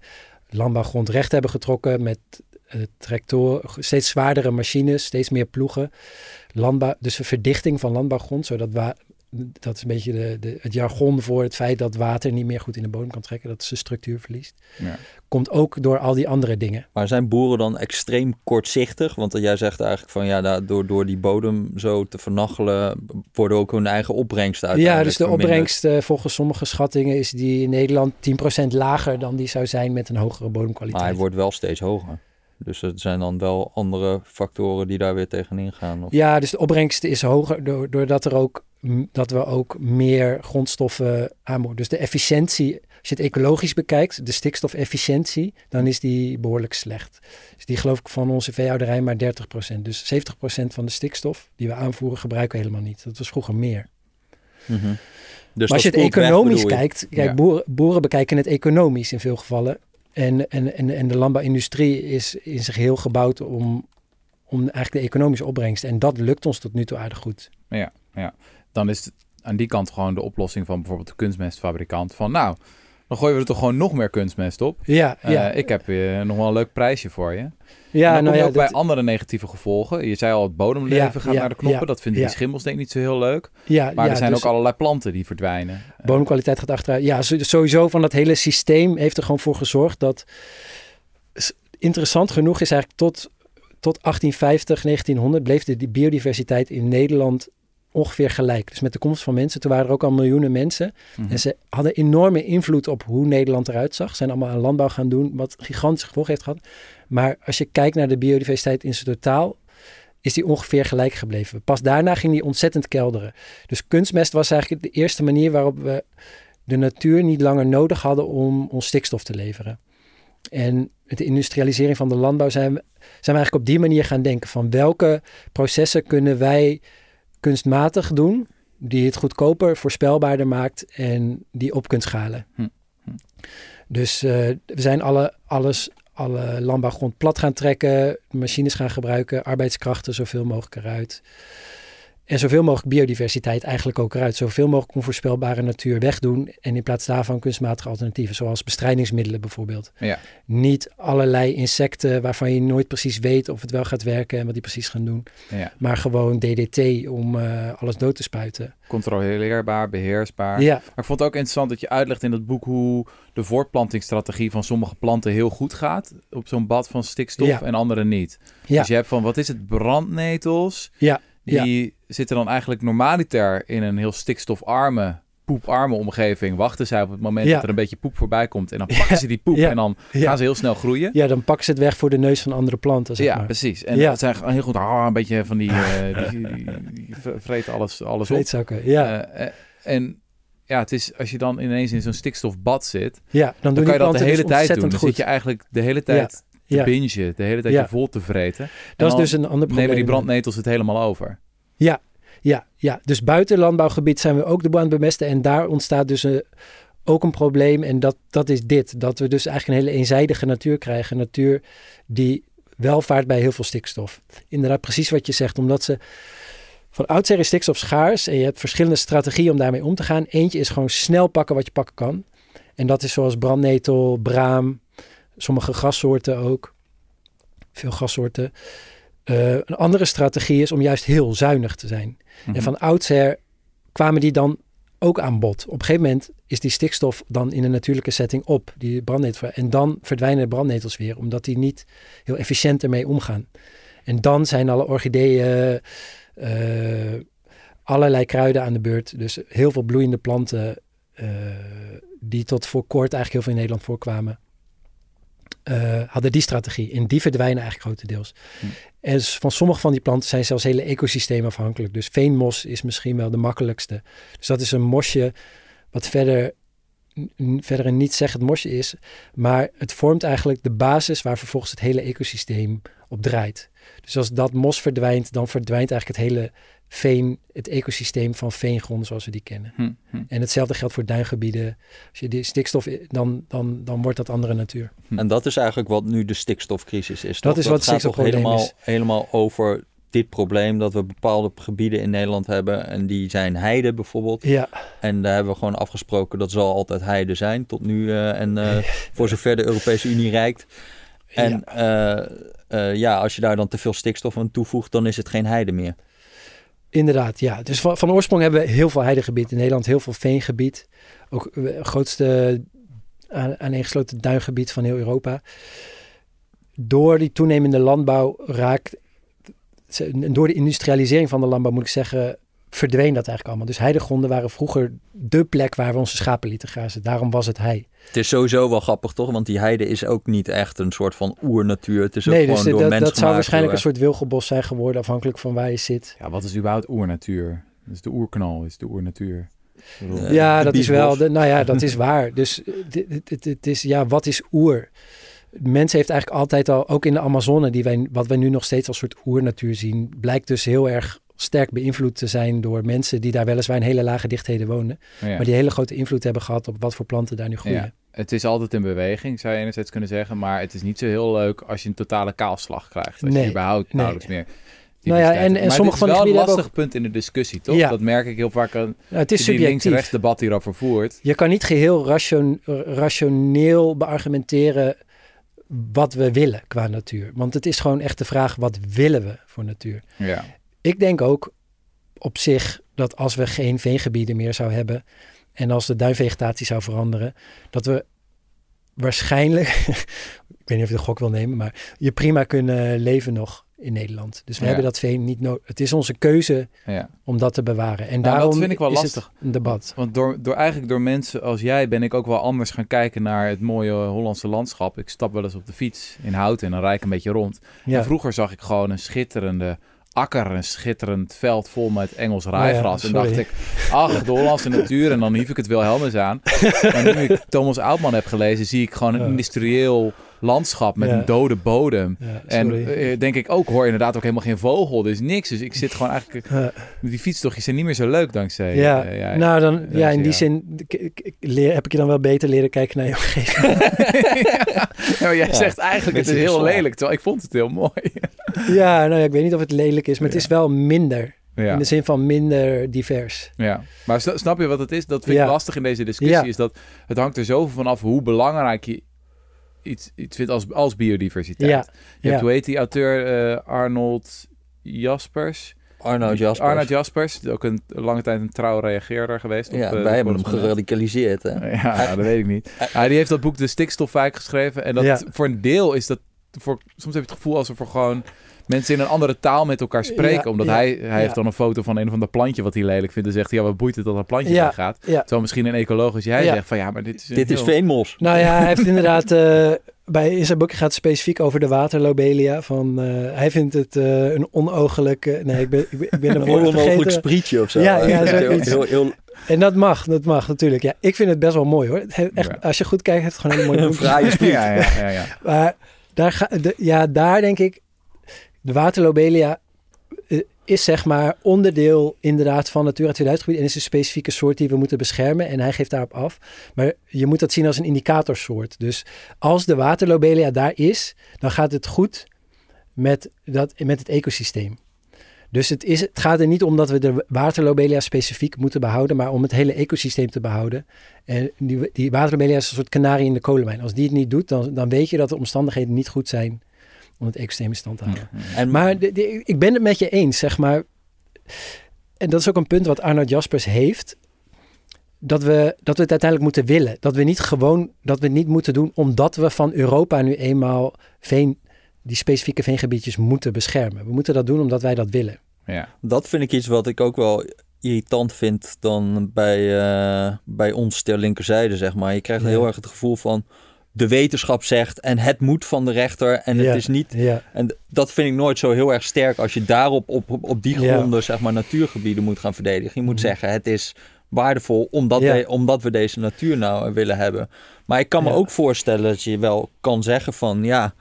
landbouwgrond recht hebben getrokken met uh, tractor, steeds zwaardere machines, steeds meer ploegen. Landbouw, dus een verdichting van landbouwgrond, zodat wa dat is een beetje de, de, het jargon voor het feit dat water niet meer goed in de bodem kan trekken, dat zijn structuur verliest. Ja. Komt ook door al die andere dingen. Maar zijn boeren dan extreem kortzichtig? Want jij zegt eigenlijk van ja, door, door die bodem zo te vernachelen, worden ook hun eigen opbrengsten uit. Ja, dus de opbrengst uh, volgens sommige schattingen is die in Nederland 10% lager dan die zou zijn met een hogere bodemkwaliteit. Maar hij wordt wel steeds hoger. Dus het zijn dan wel andere factoren die daar weer tegenin gaan. Of? Ja, dus de opbrengst is hoger doordat er ook dat we ook meer grondstoffen aanmoedigen. Dus de efficiëntie, als je het ecologisch bekijkt, de stikstofefficiëntie, dan is die behoorlijk slecht. Dus die geloof ik van onze veehouderij maar 30%. Dus 70% van de stikstof die we aanvoeren gebruiken we helemaal niet. Dat was vroeger meer. Mm -hmm. dus maar als je het economisch kijkt, kijk, boeren, boeren bekijken het economisch in veel gevallen. En, en, en, en de landbouwindustrie is in zich heel gebouwd om, om eigenlijk de economische opbrengst. En dat lukt ons tot nu toe aardig goed. Ja, ja. dan is het aan die kant gewoon de oplossing van bijvoorbeeld de kunstmestfabrikant. Van nou, dan gooien we er toch gewoon nog meer kunstmest op. Ja, uh, ja. Ik heb weer nog wel een leuk prijsje voor je. Ja, dan nou kom je ook bij andere negatieve gevolgen. Je zei al, het bodemleven gaat naar de knoppen. dat vinden die schimmels denk ik niet zo heel leuk. Ja, maar er zijn dus ook allerlei planten die verdwijnen. Bodemkwaliteit gaat achteruit. Ja, sowieso van dat hele systeem heeft er gewoon voor gezorgd dat... Interessant genoeg is eigenlijk tot, tot 1850, 1900 bleef de biodiversiteit in Nederland ongeveer gelijk. Dus met de komst van mensen, toen waren er ook al miljoenen mensen. Mhm. En ze hadden enorme invloed op hoe Nederland eruit zag. Ze zijn allemaal aan landbouw gaan doen, wat gigantische gevolgen heeft gehad. Maar als je kijkt naar de biodiversiteit in zijn totaal, is die ongeveer gelijk gebleven. Pas daarna ging die ontzettend kelderen. Dus kunstmest was eigenlijk de eerste manier waarop we de natuur niet langer nodig hadden om ons stikstof te leveren. En met de industrialisering van de landbouw zijn we, zijn we eigenlijk op die manier gaan denken van welke processen kunnen wij kunstmatig doen, die het goedkoper, voorspelbaarder maakt en die op kunt schalen. Hm. hm. Dus uh, we zijn alle, alles, alle landbouwgrond plat gaan trekken, machines gaan gebruiken, arbeidskrachten zoveel mogelijk eruit. En zoveel mogelijk biodiversiteit eigenlijk ook eruit. Zoveel mogelijk onvoorspelbare natuur wegdoen. En in plaats daarvan kunstmatige alternatieven, zoals bestrijdingsmiddelen bijvoorbeeld. Ja. Niet allerlei insecten waarvan je nooit precies weet of het wel gaat werken en wat die precies gaan doen. Ja. Maar gewoon DDT om uh, alles dood te spuiten. Controleerbaar, beheersbaar. Ja. Maar ik vond het ook interessant dat je uitlegt in het boek hoe de voortplantingsstrategie van sommige planten heel goed gaat. Op zo'n bad van stikstof en andere niet. Dus je hebt van, wat is het, brandnetels. Ja die zitten dan eigenlijk normaliter in een heel stikstofarme, poeparme omgeving. Wachten zij op het moment dat er een beetje poep voorbij komt. En dan pakken ze die poep en dan gaan ze heel snel groeien. Ja, dan pakken ze het weg voor de neus van andere planten. Zeg ja, precies. En dat zijn heel goed, ah, een beetje van die, uh, die, die, die, vreten alles, alles Vreetzakken, ja. Uh, en ja, het is als je dan ineens in zo'n stikstofbad zit, ja, dan, dan kan je dat de hele dus tijd doen. Dan zit je eigenlijk de hele tijd te ja. bingen, de hele tijd je vol te vreten. Dat is dus een ander probleem. Nemen die brandnetels het helemaal over. Ja, ja, ja. Dus buiten landbouwgebied zijn we ook de het bemesten. En daar ontstaat dus een, ook een probleem. En dat, dat is dit. Dat we dus eigenlijk een hele eenzijdige natuur krijgen. natuur die wel vaart bij heel veel stikstof. Inderdaad, precies wat je zegt. Omdat ze van oudsher is stikstof schaars. En je hebt verschillende strategieën om daarmee om te gaan. Eentje is gewoon snel pakken wat je pakken kan. En dat is zoals brandnetel, braam, sommige grassoorten ook. Veel grassoorten. Eh, een andere strategie is om juist heel zuinig te zijn. Mhm. En van oudsher kwamen die dan ook aan bod. Op een gegeven moment is die stikstof dan in een natuurlijke setting op, die brandnetel. En dan verdwijnen de brandnetels weer, omdat die niet heel efficiënt ermee omgaan. En dan zijn alle orchideeën, eh, allerlei kruiden aan de beurt. Dus heel veel bloeiende planten eh, die tot voor kort eigenlijk heel veel in Nederland voorkwamen. Eh, hadden die strategie. En die verdwijnen eigenlijk grotendeels. Hm. En van sommige van die planten zijn zelfs hele ecosystemen afhankelijk. Dus veenmos is misschien wel de makkelijkste. Dus dat is een mosje wat verder, verder een niet zeggend mosje is. Maar het vormt eigenlijk de basis waar vervolgens het hele ecosysteem op draait. Dus als dat mos verdwijnt, dan verdwijnt eigenlijk het hele veen, het ecosysteem van veengronden zoals we die kennen. Hm, hm. En hetzelfde geldt voor duingebieden. Als je die stikstof, dan, dan, dan wordt dat andere natuur. En dat is eigenlijk wat nu de stikstofcrisis is. Dat toch? is wat het gaat toch stikstofprobleem helemaal, is. helemaal over dit probleem dat we bepaalde gebieden in Nederland hebben. En die zijn heide bijvoorbeeld. Ja, En daar hebben we gewoon afgesproken dat zal altijd heide zijn tot nu. eh, en eh, voor zover de Europese Unie reikt. En ja. ja, als je daar dan te veel stikstof aan toevoegt, dan is het geen heide meer. Inderdaad. Ja. Dus van, oorsprong hebben we heel veel heidegebied in Nederland, heel veel veengebied. Ook eh, het grootste aan, aaneengesloten duingebied van heel Europa. Door die toenemende landbouw raakt, door de industrialisering van de landbouw moet ik zeggen, verdween dat eigenlijk allemaal. Dus heidegronden waren vroeger de plek waar we onze schapen lieten grazen. Daarom was het hei. Het is sowieso wel grappig, toch? Want die heide is ook niet echt een soort van oernatuur. Het is ook nee, gewoon dus door dat, mensen dat zou waarschijnlijk een soort wilgenbos zijn geworden, afhankelijk van waar je zit. Ja, wat is überhaupt oernatuur? Dat is de oerknal, is de oernatuur. Eh, ja, de dat is wel. de- nou ja, dat is waar. Dus eh, het is, ja, wat is oer? Mens heeft eigenlijk altijd al, ook in de Amazone, die wij, wat wij nu nog steeds als soort oernatuur zien, blijkt dus heel erg sterk beïnvloed te zijn door mensen die daar weliswaar in hele lage dichtheden wonen, ja. maar die hele grote invloed hebben gehad op wat voor planten daar nu groeien. Ja. Het is altijd in beweging, zou je enerzijds kunnen zeggen. Maar het is niet zo heel leuk als je een totale kaalslag krijgt. Als Nee, je überhaupt nee. nauwelijks meer... Nou ja, en- en sommige van die is wel gebieden een lastig punt in de discussie, toch? Ja. Dat merk ik heel vaak aan Nou, het is links-rechts subjectief. debat hierover voert. Je kan niet geheel ration, rationeel beargumenteren wat we willen qua natuur. Want het is gewoon echt de vraag, wat willen we voor natuur? Ja. Ik denk ook op zich dat als we geen veengebieden meer zou hebben en als de duinvegetatie zou veranderen, dat we waarschijnlijk, ik weet niet of je de gok wil nemen, maar je prima kunnen leven nog in Nederland. Dus we Ja. hebben dat veen niet nodig. Het is onze keuze ja. om dat te bewaren. En daarom vind ik wel is lastig. het een debat. Want door, door eigenlijk door mensen als jij ben ik ook wel anders gaan kijken naar het mooie Hollandse landschap. Ik stap wel eens op de fiets in Houten en dan rijd ik een beetje rond. Ja. En vroeger zag ik gewoon een schitterende akker, een schitterend veld vol met Engels ja, rijgras. en dacht ik, ach, de Hollandse natuur. En dan hief ik het Wilhelmus aan. Maar nu ik Thomas Oudman heb gelezen, zie ik gewoon een industrieel landschap met Ja. een dode bodem. Ja, En eh, denk ik ook, hoor inderdaad ook helemaal geen vogel. Dus niks. Dus ik zit gewoon eigenlijk... Die fietstochtjes zijn niet meer zo leuk dankzij... ja, eh, ja, nou dan, ja, ja. in die zin leer, heb ik je dan wel beter leren kijken naar je omgeving. ja, maar jij zegt eigenlijk, het is heel lelijk. Terwijl ik vond het heel mooi. ja, nou ja, ik weet niet of het lelijk is, maar het is wel minder. Ja. In de zin van minder divers. Ja, maar sna- snap je wat het is? Dat vind ik Ja. lastig in deze discussie. Ja. Is dat het hangt er zoveel van af hoe belangrijk je iets, iets vindt als, als biodiversiteit. Ja, Je hebt, hoe heet die auteur? eh, Arnold Jaspers. Arnoud Jaspers. Arnold Jaspers, ook een lange tijd een trouw reageerder geweest. op, ja, eh, wij hebben hem geradicaliseerd. Hè? Ja, dat weet ik niet. Ja, die heeft dat boek De Stikstofwijk geschreven. En dat Ja. voor een deel is dat... Voor, soms heb je het gevoel alsof er gewoon mensen in een andere taal met elkaar spreken. Ja, omdat ja, hij, hij ja. heeft dan een foto van een of ander plantje wat hij lelijk vindt. En zegt, ja, wat boeit het dat dat plantje Ja, daar gaat? ja. Terwijl misschien een ecoloog als jij Ja. zegt van ja, maar dit is... een Dit is veenmos. Nou ja, hij heeft inderdaad... eh, bij, in zijn boek gaat het specifiek over de waterlobelia. Van, eh, hij vindt het eh, een onogelijk... nee, ik ben, ik ben, ik ben Een een woord onmogelijk sprietje of zo. Ja, ja, heel, heel, heel, En dat mag, dat mag natuurlijk. Ja, ik vind het best wel mooi hoor. Het echt. Als je goed kijkt, heeft het gewoon een hele mooie een fraaie spriet. Ja, ja, ja, ja. Maar daar, ga, de, ja, daar denk ik, de waterlobelia eh, is zeg maar onderdeel inderdaad van Natura 2000 gebied en is een specifieke soort die we moeten beschermen en hij geeft daarop af. Maar je moet dat zien als een indicatorsoort. Dus als de waterlobelia daar is, dan gaat het goed met, dat, met het ecosysteem. Dus het, is, het gaat er niet om dat we de waterlobelia specifiek moeten behouden, maar om het hele ecosysteem te behouden. En die, die waterlobelia is een soort kanarie in de kolenmijn. Als die het niet doet, dan, dan weet je dat de omstandigheden niet goed zijn om het ecosysteem in stand te houden. En, Maar de- de- ik ben het met je eens, zeg maar. En dat is ook een punt wat Arnold Jaspers heeft. Dat we, dat we het uiteindelijk moeten willen. Dat we niet gewoon, dat we het niet moeten doen omdat we van Europa nu eenmaal veen, die specifieke veengebiedjes moeten beschermen. We moeten dat doen omdat wij dat willen. Ja. Dat vind ik iets wat ik ook wel irritant vind dan bij, eh, bij ons ter linkerzijde, zeg maar. Je krijgt Ja. heel erg het gevoel van de wetenschap zegt en het moet van de rechter en Ja. het is niet... Ja, En dat vind ik nooit zo heel erg sterk als je daarop op, op, op die Ja. gronden, zeg maar, natuurgebieden moet gaan verdedigen. Je moet Mhm. zeggen, het is waardevol omdat, we, omdat we deze natuur nou willen hebben. Maar ik kan me ook voorstellen dat je wel kan zeggen van, ja...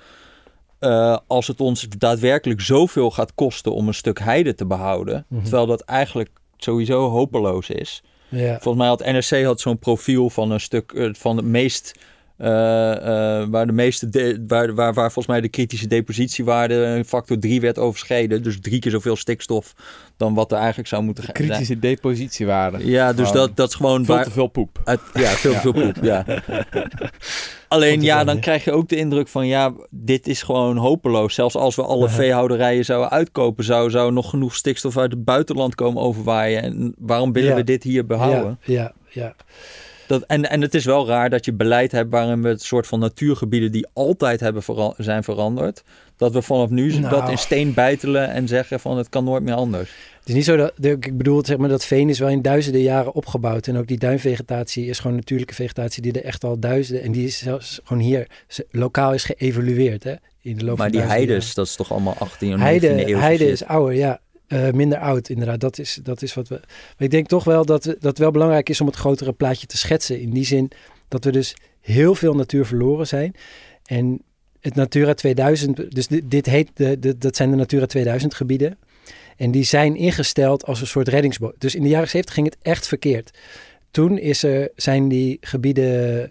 eh, als het ons daadwerkelijk zoveel gaat kosten om een stuk heide te behouden, Mhm. terwijl dat eigenlijk sowieso hopeloos is. ja, Volgens mij had NRC had zo'n profiel van een stuk eh, van het meest. Eh, eh, waar de meeste de- waar, waar, waar volgens mij de kritische depositiewaarde factor 3 werd overschreden. Dus drie keer zoveel stikstof dan wat er eigenlijk zou moeten gaan Kritische depositiewaarde. Ja, dus Gewoon dat, dat is gewoon Veel waar, te veel poep. uit, ja, veel te veel poep. Ja. Alleen ja, dan, krijg je ook de indruk van ja, dit is gewoon hopeloos. Zelfs als we alle veehouderijen zouden uitkopen, zou, zou nog genoeg stikstof uit het buitenland komen overwaaien. En waarom willen Ja. we dit hier behouden? ja, ja, ja. Dat, en, en het is wel raar dat je beleid hebt waarin we het soort van natuurgebieden die altijd hebben vera- zijn veranderd, dat we vanaf nu Nou. dat in steen bijtelen en zeggen van het kan nooit meer anders. Het is niet zo dat, ik bedoel, zeg maar, dat veen is wel in duizenden jaren opgebouwd. En ook die duinvegetatie is gewoon natuurlijke vegetatie die er echt al duizenden, en die is zelfs gewoon hier lokaal is geëvolueerd, hè, in de loop maar van die heides, dat is toch allemaal 18 of jaren. 19e Heide, eeuw. heide is ouder, ja. Eh, minder oud, inderdaad. Dat is, dat is wat we. Maar ik denk toch wel dat, we, dat het wel belangrijk is om het grotere plaatje te schetsen. In die zin dat we dus heel veel natuur verloren zijn. En het Natura 2000, dus dit, heet, de, de, dat zijn de Natura 2000 gebieden. En die zijn ingesteld als een soort reddingsboot. Dus in de jaren 70 ging het echt verkeerd. Toen is er, zijn die gebieden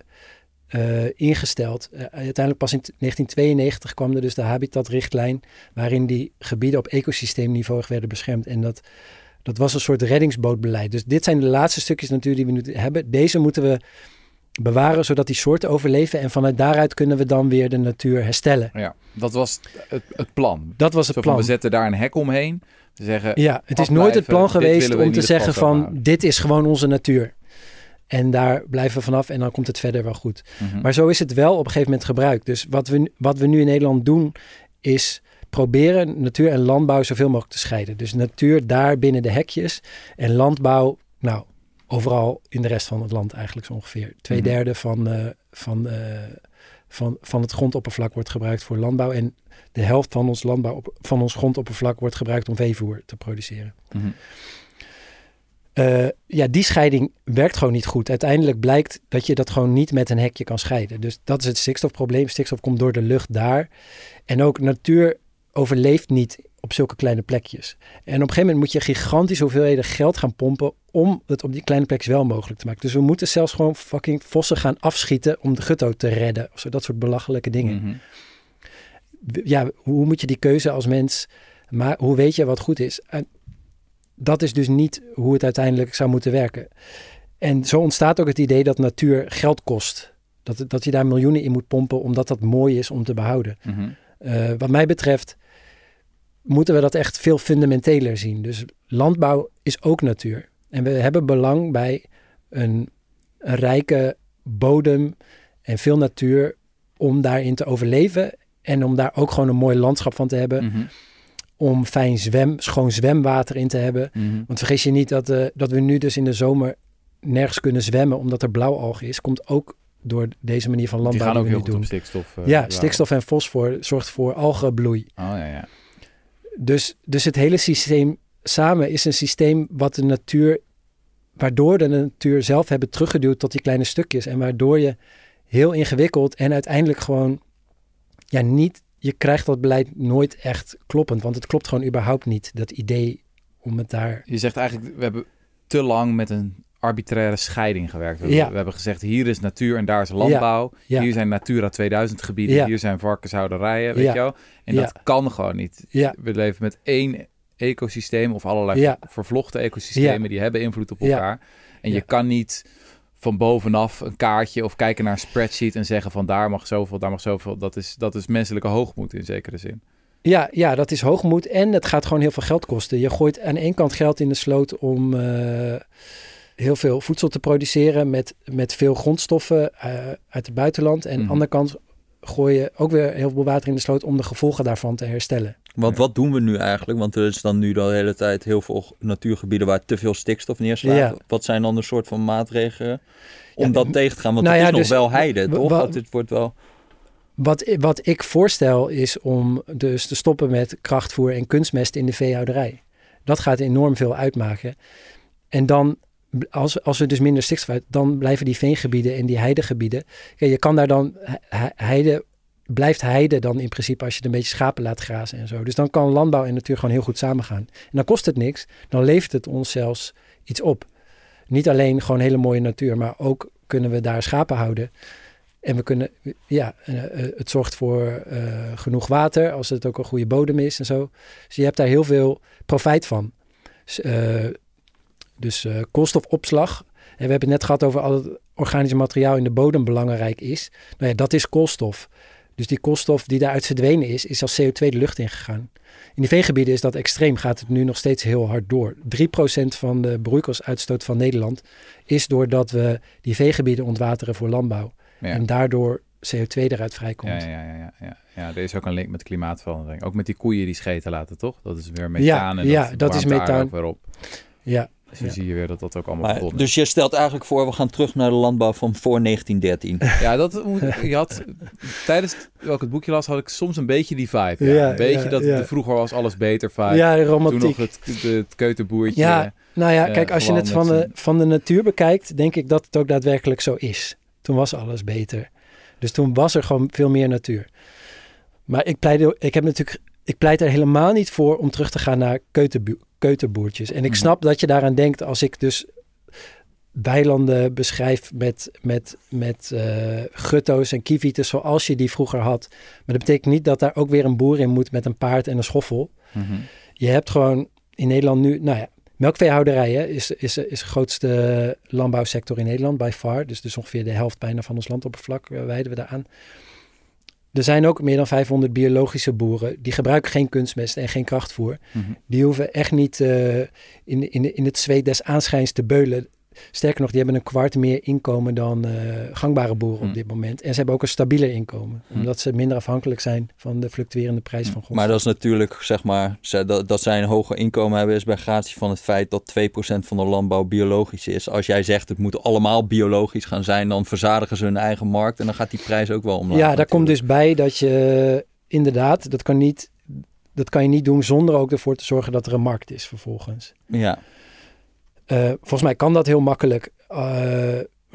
eh, ingesteld. Eh, uiteindelijk pas in 1992 kwam er dus de habitatrichtlijn, waarin die gebieden op ecosysteemniveau werden beschermd. En dat, dat was een soort reddingsbootbeleid. Dus dit zijn de laatste stukjes natuur die we nu hebben. Deze moeten we bewaren, zodat die soorten overleven. En vanuit daaruit kunnen we dan weer de natuur herstellen. Ja, dat was het, het plan. Dat was het Zo plan. we zetten daar een hek omheen. Zeggen, Ja, het is nooit het plan geweest om te zeggen van dit is gewoon onze natuur. En daar blijven we vanaf en dan komt het verder wel goed. mhm. Maar zo is het wel op een gegeven moment gebruikt. Dus wat we, wat we nu in Nederland doen is proberen natuur en landbouw zoveel mogelijk te scheiden. Dus natuur daar binnen de hekjes en landbouw, nou, overal in de rest van het land eigenlijk zo ongeveer. Twee Mhm. derde van, eh, van, eh, van, van het grondoppervlak wordt gebruikt voor landbouw en de helft van ons, landbouw, van ons grondoppervlak wordt gebruikt om veevoer te produceren. Mhm. Eh, ja, die scheiding werkt gewoon niet goed. Uiteindelijk blijkt dat je dat gewoon niet met een hekje kan scheiden. Dus dat is het stikstofprobleem. Stikstof komt door de lucht daar. En ook natuur overleeft niet op zulke kleine plekjes. En op een gegeven moment moet je gigantische hoeveelheden geld gaan pompen om het op die kleine plekjes wel mogelijk te maken. Dus we moeten zelfs gewoon fucking vossen gaan afschieten om de gutto te redden. Of zo, dat soort belachelijke dingen Mhm. ja, hoe moet je die keuze als mens, maar hoe weet je wat goed is? En dat is dus niet hoe het uiteindelijk zou moeten werken. En zo ontstaat ook het idee dat natuur geld kost. Dat, dat je daar miljoenen in moet pompen omdat dat mooi is om te behouden. Mhm. Eh, wat mij betreft moeten we dat echt veel fundamenteler zien. Dus landbouw is ook natuur. En we hebben belang bij een, een rijke bodem en veel natuur om daarin te overleven. En om daar ook gewoon een mooi landschap van te hebben. Mhm. Om fijn zwem, schoon zwemwater in te hebben. Mhm. Want vergeet je niet dat, eh, dat we nu dus in de zomer nergens kunnen zwemmen omdat er blauwalgen is. Komt ook door deze manier van Die landbouw gaan ook die heel goed op doen. stikstof. eh, ja, stikstof en fosfor zorgt voor algenbloei. Oh ja, ja. Dus, dus het hele systeem samen is een systeem wat de natuur, waardoor de natuur zelf hebben teruggeduwd tot die kleine stukjes. En waardoor je heel ingewikkeld en uiteindelijk gewoon, ja, niet, je krijgt dat beleid nooit echt kloppend. Want het klopt gewoon überhaupt niet, dat idee om het daar. Je zegt eigenlijk, we hebben te lang met een arbitraire scheiding gewerkt. We, Ja. we hebben gezegd, hier is natuur en daar is landbouw. Ja. Hier zijn Natura 2000 gebieden, hier zijn varkenshouderijen, weet je wel. En dat kan gewoon niet. Ja, We leven met één ecosystemen of allerlei vervlochten ecosystemen die hebben invloed op elkaar. En je kan niet van bovenaf een kaartje of kijken naar een spreadsheet en zeggen van daar mag zoveel, daar mag zoveel. Dat is, dat is menselijke hoogmoed in zekere zin. Ja, ja, dat is hoogmoed en het gaat gewoon heel veel geld kosten. Je gooit aan één kant geld in de sloot om eh, heel veel voedsel te produceren met, met veel grondstoffen eh, uit het buitenland. En aan Mhm. de andere kant gooi je ook weer heel veel water in de sloot om de gevolgen daarvan te herstellen. Want wat doen we nu eigenlijk? Want er is dan nu de hele tijd heel veel natuurgebieden waar te veel stikstof neerslaat. Ja. Wat zijn dan de soort van maatregelen om Ja, dat tegen te gaan? Want nou het ja, is dus nog wel heide, toch? wa- Want het wordt wel... Wat, wat ik voorstel is om dus te stoppen met krachtvoer en kunstmest in de veehouderij. Dat gaat enorm veel uitmaken. En dan, als, als er dus minder stikstof uit, dan blijven die veengebieden en die heidegebieden. Kijk, je kan daar dan, he- he- heide, blijft heide dan in principe als je er een beetje schapen laat grazen en zo. Dus dan kan landbouw en natuur gewoon heel goed samengaan. En dan kost het niks, dan levert het ons zelfs iets op. Niet alleen gewoon hele mooie natuur, maar ook kunnen we daar schapen houden. En we kunnen, ja, eh, eh, het zorgt voor eh, genoeg water als het ook een goede bodem is en zo. Dus je hebt daar heel veel profijt van. Dus, dus koolstofopslag. En we hebben het net gehad over al het organische materiaal in de bodem belangrijk is. Nou ja, dat is koolstof. Dus die koolstof die daaruit verdwenen is, is als CO2 de lucht ingegaan. In die veegebieden is dat extreem, gaat het nu nog steeds heel hard door. 3% van de broeikasuitstoot van Nederland is doordat we die veegebieden ontwateren voor landbouw. Ja. En daardoor CO2 eruit vrijkomt. Ja, ja, ja, ja, ja. ja, er is ook een link met klimaatverandering. Ook met die koeien die scheten laten, toch? Dat is weer methaan. en ja, dat is methaan. ook weer op. ja. Dus dan Ja. zie je weer dat dat ook allemaal Maar, dus je stelt eigenlijk voor, we gaan terug naar de landbouw van voor 1913. Ja, dat moet, je had tijdens ik het boekje las, had ik soms een beetje die vibe. Ja, Ja, een beetje ja, dat ja. de vroeger was alles beter vibe. ja, Toen romantiek. nog het, het, het keuterboertje. Ja, nou ja, eh, kijk, als je het van de, van de natuur bekijkt, denk ik dat het ook daadwerkelijk zo is. Toen was alles beter. Dus toen was er gewoon veel meer natuur. Maar ik pleit, ik heb natuurlijk, ik pleit er helemaal niet voor om terug te gaan naar keuterbu- keuterboertjes. En ik Mhm. snap dat je daaraan denkt als ik dus weilanden beschrijf met, met, met eh, gutto's en kievieten zoals je die vroeger had. Maar dat betekent niet dat daar ook weer een boer in moet met een paard en een schoffel. Mhm. Je hebt gewoon in Nederland nu, nou ja, melkveehouderij hè, is, is, is de grootste landbouwsector in Nederland, by far. Dus, dus ongeveer de helft bijna van ons landoppervlak eh, wijden we daaraan. Er zijn ook meer dan 500 biologische boeren. Die gebruiken geen kunstmest en geen krachtvoer. Mhm. Die hoeven echt niet eh, in, in, in het zweet des aanschijns te beulen. Sterker nog, die hebben een kwart meer inkomen dan eh, gangbare boeren op dit moment. En ze hebben ook een stabieler inkomen. Hmm. Omdat ze minder afhankelijk zijn van de fluctuerende prijs van grondstoffen. Maar dat is natuurlijk, zeg maar, dat, dat zij een hoger inkomen hebben, is bij gratie van het feit dat 2% van de landbouw biologisch is. Als jij zegt het moet allemaal biologisch gaan zijn, dan verzadigen ze hun eigen markt en dan gaat die prijs ook wel omlaag. Ja, daar komt dus bij dat je inderdaad, dat kan, niet, dat kan je niet doen zonder ook ervoor te zorgen dat er een markt is vervolgens. Ja, Eh, volgens mij kan dat heel makkelijk eh,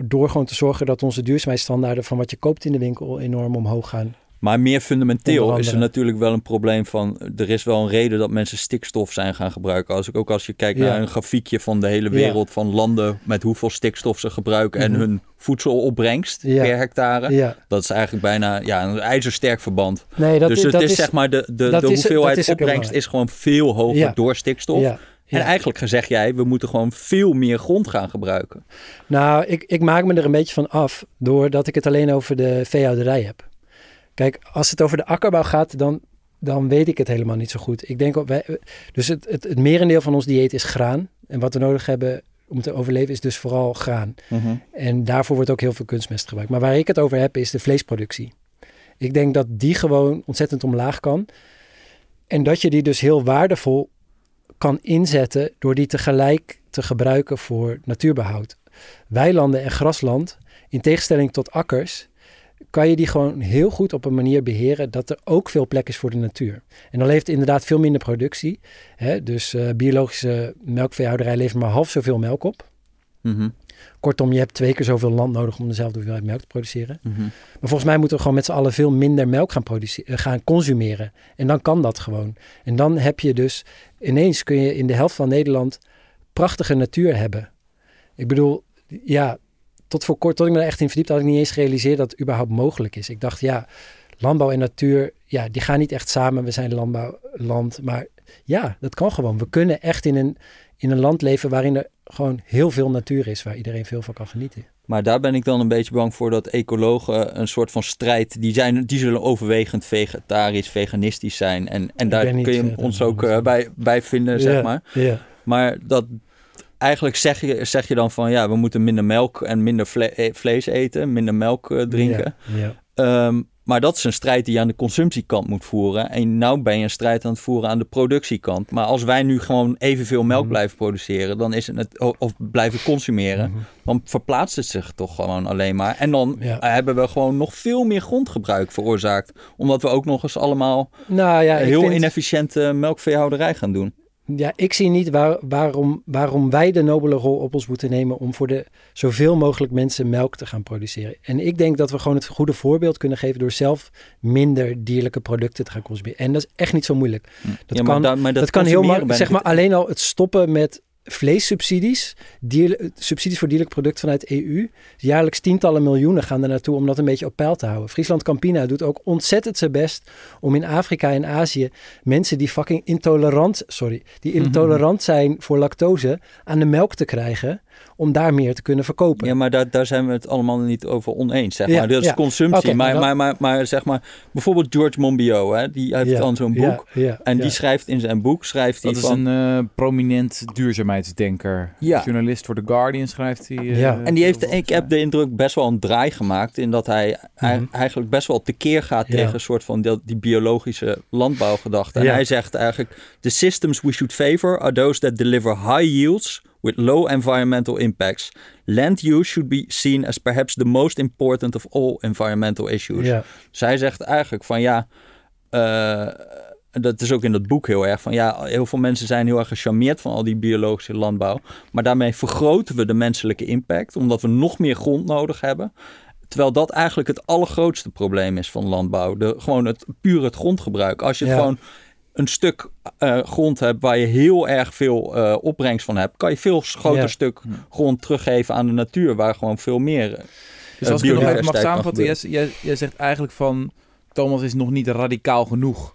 door gewoon te zorgen dat onze duurzaamheidsstandaarden van wat je koopt in de winkel enorm omhoog gaan. maar meer fundamenteel is er natuurlijk wel een probleem van, er is wel een reden dat mensen stikstof zijn gaan gebruiken. Als ik ook als je kijkt Ja. naar een grafiekje van de hele Ja. wereld van landen met hoeveel stikstof ze gebruiken en Mhm. hun voedselopbrengst Ja. per hectare. Dat is eigenlijk bijna ja, een ijzersterk verband. nee, dat, dus is, het dat is, zeg maar de, de, de hoeveelheid is opbrengst is gewoon veel hoger door stikstof. Ja. En eigenlijk zeg jij, we moeten gewoon veel meer grond gaan gebruiken. Nou, ik, ik maak me er een beetje van af doordat ik het alleen over de veehouderij heb. Kijk, als het over de akkerbouw gaat, dan, dan weet ik het helemaal niet zo goed. Ik denk, wij, dus het, het, het merendeel van ons dieet is graan. En wat we nodig hebben om te overleven is dus vooral graan. En daarvoor wordt ook heel veel kunstmest gebruikt. Maar waar ik het over heb is de vleesproductie. Ik denk dat die gewoon ontzettend omlaag kan. En dat je die dus heel waardevol kan inzetten door die tegelijk te gebruiken voor natuurbehoud. Weilanden en grasland, in tegenstelling tot akkers, kan je die gewoon heel goed op een manier beheren dat er ook veel plek is voor de natuur. En dan levert inderdaad veel minder productie. Hè? Dus eh, biologische melkveehouderij levert maar half zoveel melk op. Mhm, Kortom, je hebt twee keer zoveel land nodig om dezelfde hoeveelheid melk te produceren. mhm. Maar volgens mij moeten we gewoon met z'n allen veel minder melk gaan, produceren, gaan consumeren. En dan kan dat gewoon. En dan heb je dus ineens kun je in de helft van Nederland prachtige natuur hebben. Ik bedoel, ja, tot voor kort, tot ik me er echt in verdiepte, had ik niet eens gerealiseerd dat het überhaupt mogelijk is. Ik dacht, ja, landbouw en natuur, ja, die gaan niet echt samen. We zijn landbouwland, maar ja, dat kan gewoon. We kunnen echt in een, in een land leven waarin er gewoon heel veel natuur is, waar iedereen veel van kan genieten. Maar daar ben ik dan een beetje bang voor dat ecologen een soort van strijd, die, zijn, die zullen overwegend vegetarisch, veganistisch zijn. En, en daar kun je eh, ons ook eh, bij, bij vinden, zeg maar. Ja, Maar dat eigenlijk zeg je, zeg je dan van ja, we moeten minder melk en minder vle- eh, vlees eten, minder melk drinken. Ja, ja. Ehm, maar dat is een strijd die je aan de consumptiekant moet voeren. En nou ben je een strijd aan het voeren aan de productiekant. Maar als wij nu gewoon evenveel melk Mhm. blijven produceren, dan is het, of blijven consumeren, Mhm. dan verplaatst het zich toch gewoon alleen maar. En dan Ja. hebben we gewoon nog veel meer grondgebruik veroorzaakt. Omdat we ook nog eens allemaal Nou ja, heel vind- inefficiënte melkveehouderij gaan doen. Ja, ik zie niet waar, waarom, waarom wij de nobele rol op ons moeten nemen om voor de zoveel mogelijk mensen melk te gaan produceren. En ik denk dat we gewoon het goede voorbeeld kunnen geven door zelf minder dierlijke producten te gaan consumeren. En dat is echt niet zo moeilijk. Dat Ja, kan, maar dat, kan heel makkelijk. Zeg maar alleen al het stoppen met vleessubsidies, dier, subsidies voor dierlijk product vanuit EU. Jaarlijks tientallen miljoenen gaan er naartoe om dat een beetje op peil te houden. Friesland Campina doet ook ontzettend zijn best om in Afrika en Azië mensen die fucking intolerant, sorry, die Mhm. intolerant zijn voor lactose aan de melk te krijgen om daar meer te kunnen verkopen. Ja, maar daar, daar zijn we het allemaal niet over oneens, zeg Ja, maar. Dat is ja. consumptie. Maar, dan- maar, maar, maar zeg maar, bijvoorbeeld George Monbiot, hè, die heeft Ja, dan zo'n ja, boek. ja, En ja. die schrijft in zijn boek, schrijft hij Dat is van... een eh, prominent duurzaamheidsdenker. Ja. Journalist voor The Guardian schrijft hij. eh, Ja. En die heeft, ik heb de indruk, best wel een draai gemaakt. In dat hij Mhm. eigenlijk best wel tekeer gaat Ja. tegen een soort van die, die biologische landbouwgedachte. En Ja. hij zegt eigenlijk: The systems we should favor are those that deliver high yields with low environmental impacts. Land use should be seen as perhaps the most important of all environmental issues. Zij zegt eigenlijk van ja, eh, dat is ook in dat boek heel erg van ja, heel veel mensen zijn heel erg gecharmeerd van al die biologische landbouw. Maar daarmee vergroten we de menselijke impact, omdat we nog meer grond nodig hebben. Terwijl dat eigenlijk het allergrootste probleem is van landbouw. De, gewoon het puur het grondgebruik. Als je Ja. gewoon een stuk eh, grond hebt waar je heel erg veel eh, opbrengst van hebt, kan je veel groter Ja. stuk grond teruggeven aan de natuur, waar gewoon veel meer. eh, Dus als ik nog even mag samenvatten, jij, jij, jij zegt eigenlijk van Thomas is nog niet radicaal genoeg.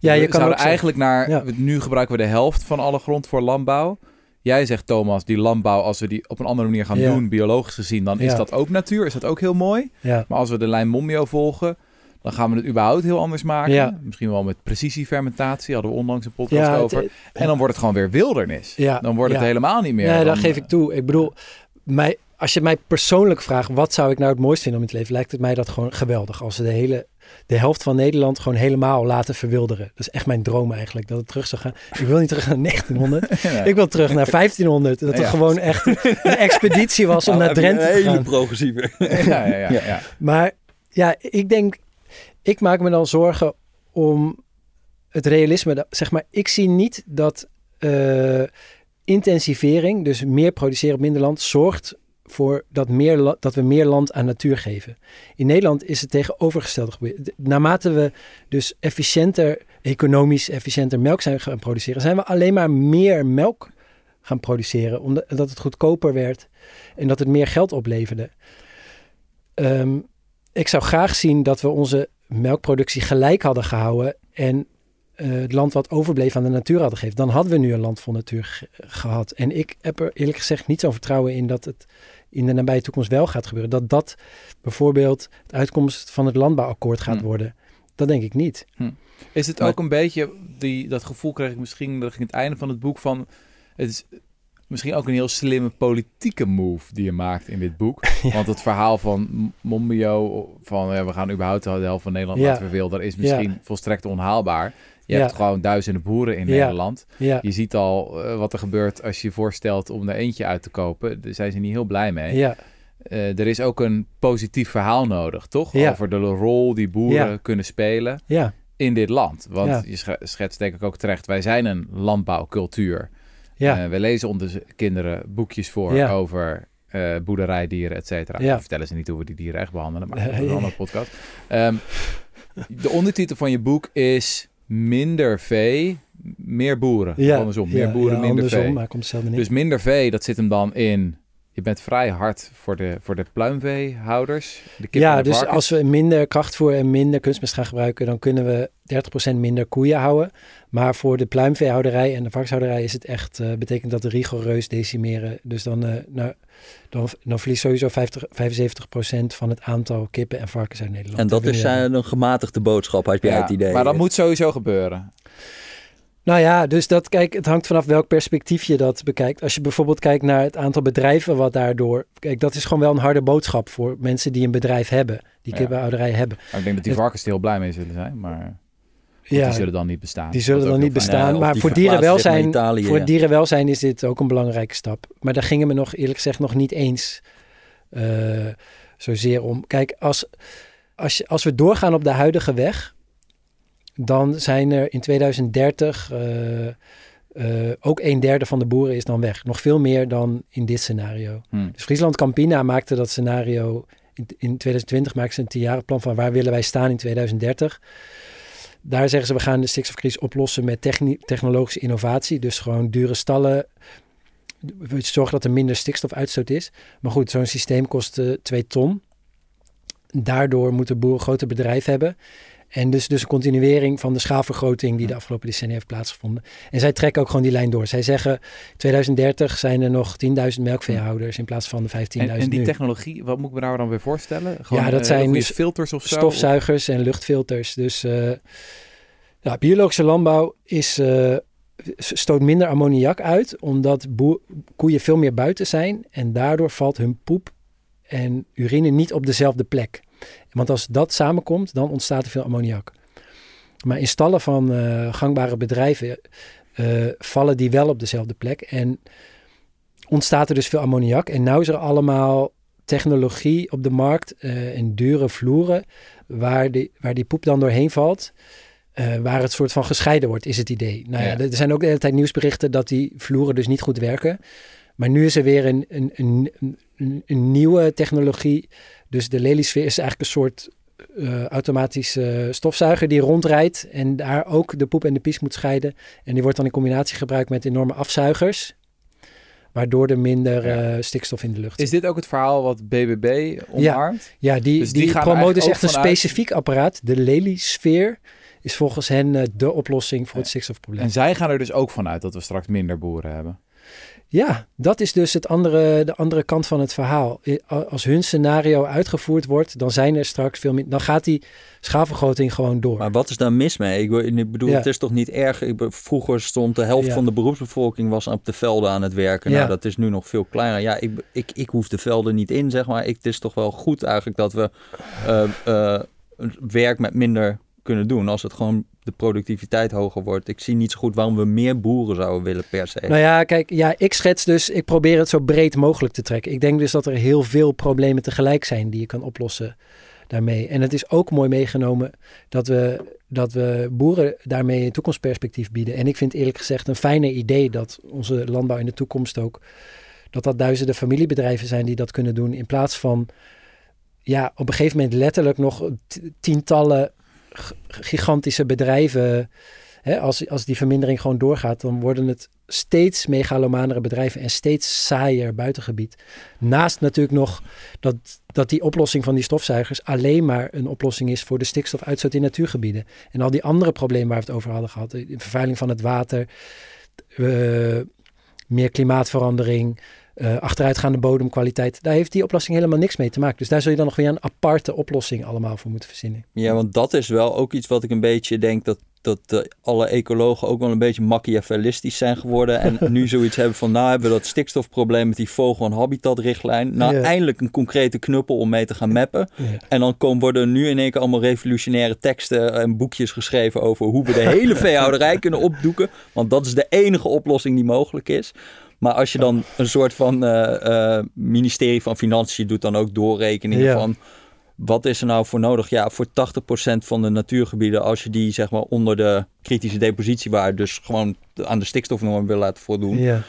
ja je we kan ook zeggen- eigenlijk naar, Ja. nu gebruiken we de helft van alle grond voor landbouw. Jij zegt Thomas, die landbouw, als we die op een andere manier gaan Ja. doen, biologisch gezien, dan is dat ook natuur, is dat ook heel mooi. ja. Maar als we de lijn Mommio volgen, dan gaan we het überhaupt heel anders maken. Ja. Misschien wel met precisiefermentatie, hadden we onlangs een podcast Ja, het- over. En dan wordt het gewoon weer wildernis. Ja, Dan wordt het ja. helemaal niet meer. Nee, dan, dat geef eh, ik toe. Ik bedoel, mij, als je mij persoonlijk vraagt, wat zou ik nou het mooist vinden om in te leven, lijkt het mij dat gewoon geweldig. Als we de hele, de helft van Nederland gewoon helemaal laten verwilderen. Dat is echt mijn droom eigenlijk, dat het terug zou gaan. Ik wil niet terug naar 1900. nee. Ik wil terug naar 1500. Dat er Ja. gewoon echt een expeditie was om Nou, naar Drenthe een te hele gaan. progressieve. ja, ja, ja, ja. Maar ja, ik denk, ik maak me dan zorgen om het realisme. Zeg maar, ik zie niet dat eh, intensivering, dus meer produceren op minder land, zorgt voor dat, meer dat we meer land aan natuur geven. In Nederland is het tegenovergestelde gebeurd. Naarmate we dus efficiënter, economisch efficiënter melk zijn gaan produceren, zijn we alleen maar meer melk gaan produceren, omdat dat het goedkoper werd en dat het meer geld opleverde. Ehm, ik zou graag zien dat we onze melkproductie gelijk hadden gehouden en eh, het land wat overbleef aan de natuur hadden gegeven. Dan hadden we nu een land vol natuur ge- gehad. En ik heb er eerlijk gezegd niet zo'n vertrouwen in dat het in de nabije toekomst wel gaat gebeuren. Dat dat bijvoorbeeld de uitkomst van het landbouwakkoord gaat Hm. worden. Dat denk ik niet. Is het Maar- ook een beetje, die, dat gevoel kreeg ik misschien dat ik in het einde van het boek van, het is misschien ook een heel slimme politieke move die je maakt in dit boek. Want het verhaal van M- Monbio, van ja, we gaan überhaupt de helft van Nederland Ja. laten verwilderen, is misschien Ja. volstrekt onhaalbaar. Je hebt gewoon duizenden boeren in. Nederland. Je ziet al eh, wat er gebeurt als je voorstelt om er eentje uit te kopen. Daar zijn ze niet heel blij mee. ja, Eh, er is ook een positief verhaal nodig, toch? Over de rol die boeren kunnen spelen in dit land. Want je sche- schetst denk ik ook terecht, wij zijn een landbouwcultuur. Ja, Eh, we lezen onze kinderen boekjes voor Ja. over eh, boerderijdieren, et cetera. Ja. Vertellen ze niet hoe we die dieren echt behandelen, maar dat is een andere podcast. Ehm, de ondertitel van je boek is minder vee, meer boeren. ja. andersom, meer boeren, minder andersom, vee. maar komt. Dus minder vee, dat zit hem dan in je bent vrij hard voor de, voor de pluimveehouders. De kippen Ja, de dus varkens. als we minder krachtvoer en minder kunstmest gaan gebruiken, dan kunnen we 30% minder koeien houden. Maar voor de pluimveehouderij en de varkenshouderij is het echt, eh, betekent dat rigoureus decimeren. Dus dan, eh, nou, dan, dan verliest sowieso 50, 75% van het aantal kippen en varkens uit Nederland. En dat is zijn een gematigde boodschap, had jij Ja, het idee. Maar dat moet sowieso gebeuren. Nou ja, dus dat, kijk, het hangt vanaf welk perspectief je dat bekijkt. Als je bijvoorbeeld kijkt naar het aantal bedrijven wat daardoor... Kijk, dat is gewoon wel een harde boodschap voor mensen die een bedrijf hebben. Die Ja. kippenhouderij hebben. Maar ik denk dat die varkens er heel blij mee zullen zijn. Maar Ja, die zullen dan niet bestaan. die zullen dan niet bestaan. Ja, maar die voor dierenwelzijn, Italië, voor ja. dierenwelzijn is dit ook een belangrijke stap. Maar daar gingen we nog eerlijk gezegd nog niet eens eh, zozeer om. Kijk, als, als, je, als we doorgaan op de huidige weg, dan zijn er in 2030 eh, eh, ook een derde van de boeren is dan weg. Nog veel meer dan in dit scenario. Hm. Dus Friesland Campina maakte dat scenario in, in 2020 maakte ze een tienjarenplan van waar willen wij staan in 2030. Daar zeggen ze we gaan de stikstofcrisis oplossen met technologische innovatie. Dus gewoon dure stallen. We zorgen dat er minder stikstofuitstoot is. Maar goed, zo'n systeem kost eh 2 ton. Daardoor moeten boeren grote bedrijven hebben. En dus, dus een continuering van de schaalvergroting die de afgelopen decennia heeft plaatsgevonden. En zij trekken ook gewoon die lijn door. Zij zeggen 2030 zijn er nog 10.000 melkveehouders in plaats van de 15.000 En, en die nu. technologie, wat moet ik me daar dan weer voorstellen? Gewoon, Ja, dat eh, zijn dus filters of zo? Stofzuigers en luchtfilters. Dus eh, biologische landbouw is, eh, stoot minder ammoniak uit, omdat koeien veel meer buiten zijn. En daardoor valt hun poep en urine niet op dezelfde plek. Want als dat samenkomt, dan ontstaat er veel ammoniak. Maar in stallen van eh, gangbare bedrijven eh, vallen die wel op dezelfde plek. En ontstaat er dus veel ammoniak. En nou is er allemaal technologie op de markt eh, en dure vloeren waar die, waar die poep dan doorheen valt. waar het soort van gescheiden wordt, is het idee. Nou ja, Ja. er zijn ook de hele tijd nieuwsberichten dat die vloeren dus niet goed werken. Maar nu is er weer een, een, een, een nieuwe technologie. Dus de Lelysfeer is eigenlijk een soort eh, automatische stofzuiger die rondrijdt en daar ook de poep en de pies moet scheiden. En die wordt dan in combinatie gebruikt met enorme afzuigers, waardoor er minder Ja. eh, stikstof in de lucht Is dit ook het verhaal wat BBB omarmt? ja, die, Dus die die, promoten dus echt een vanuit- specifiek apparaat. De Lely-sfeer is volgens hen eh, de oplossing voor het stikstofprobleem. En zij gaan er dus ook vanuit dat we straks minder boeren hebben. Ja, dat is dus het andere, de andere kant van het verhaal. Als hun scenario uitgevoerd wordt, dan zijn er straks veel meer. Dan gaat die schaalvergroting gewoon door. Maar wat is daar mis mee? Ik, bedoel, Ja. het is toch niet erg. Ik, vroeger stond de helft Ja. van de beroepsbevolking was op de velden aan het werken. Ja. Nou, dat is nu nog veel kleiner. Ja, ik, ik, ik hoef de velden niet in, zeg maar. Ik, het is toch wel goed eigenlijk dat we eh, eh, werk met minder kunnen doen. Als het gewoon de productiviteit hoger wordt. Ik zie niet zo goed waarom we meer boeren zouden willen per se. Nou ja, kijk, ja, ik schets dus, ik probeer het zo breed mogelijk te trekken. Ik denk dus dat er heel veel problemen tegelijk zijn die je kan oplossen daarmee. En het is ook mooi meegenomen dat we, dat we boeren daarmee een toekomstperspectief bieden. En ik vind eerlijk gezegd een fijner idee dat onze landbouw in de toekomst ook, dat dat duizenden familiebedrijven zijn die dat kunnen doen. In plaats van, ja, op een gegeven moment letterlijk nog tientallen gigantische bedrijven Hè, als, als die vermindering gewoon doorgaat, dan worden het steeds megalomanere bedrijven en steeds saaier buitengebied. Naast natuurlijk nog dat, dat die oplossing van die stofzuigers alleen maar een oplossing is voor de stikstofuitstoot in natuurgebieden. En al die andere problemen waar we het over hadden gehad, de vervuiling van het water, eh, meer klimaatverandering, eh, achteruitgaande bodemkwaliteit, daar heeft die oplossing helemaal niks mee te maken. Dus daar zul je dan nog weer een aparte oplossing allemaal voor moeten verzinnen. Ja, want dat is wel ook iets wat ik een beetje denk dat, dat eh, alle ecologen ook wel een beetje machiavellistisch zijn geworden. En nu zoiets hebben van, nou hebben we dat stikstofprobleem met die vogel- en habitatrichtlijn. Nou, Ja. eindelijk een concrete knuppel om mee te gaan mappen. Ja. En dan komen, worden nu in één keer allemaal revolutionaire teksten en boekjes geschreven over hoe we de hele veehouderij kunnen opdoeken. Want dat is de enige oplossing die mogelijk is. Maar als je dan een soort van eh, eh, ministerie van Financiën doet dan ook doorrekeningen Ja. van wat is er nou voor nodig? Ja, voor 80% van de natuurgebieden, als je die zeg maar onder de kritische depositiewaarde, dus gewoon aan de stikstofnorm wil laten voldoen, Ja.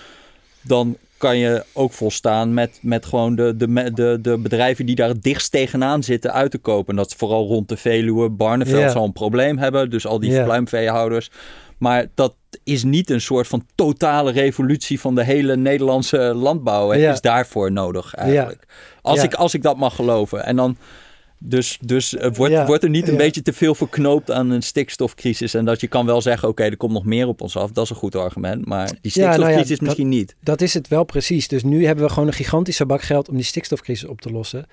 dan kan je ook volstaan met, met gewoon de, de, de, de bedrijven die daar het dichtst tegenaan zitten uit te kopen. En dat is vooral rond de Veluwe. Barneveld Ja. zal een probleem hebben, dus al die Ja. pluimveehouders. Maar dat is niet een soort van totale revolutie van de hele Nederlandse landbouw. Het Ja. is daarvoor nodig eigenlijk. Als, Ja. ik, als ik dat mag geloven. En dan... Dus, dus eh, wordt, Ja. wordt er niet een Ja. beetje te veel verknoopt aan een stikstofcrisis. En dat je kan wel zeggen, oké, er komt nog meer op ons af. Dat is een goed argument. Maar die Ja, nou ja, stikstofcrisis dat- misschien niet. Dat is het wel precies. Dus nu hebben we gewoon een gigantische bak geld om die stikstofcrisis op te lossen.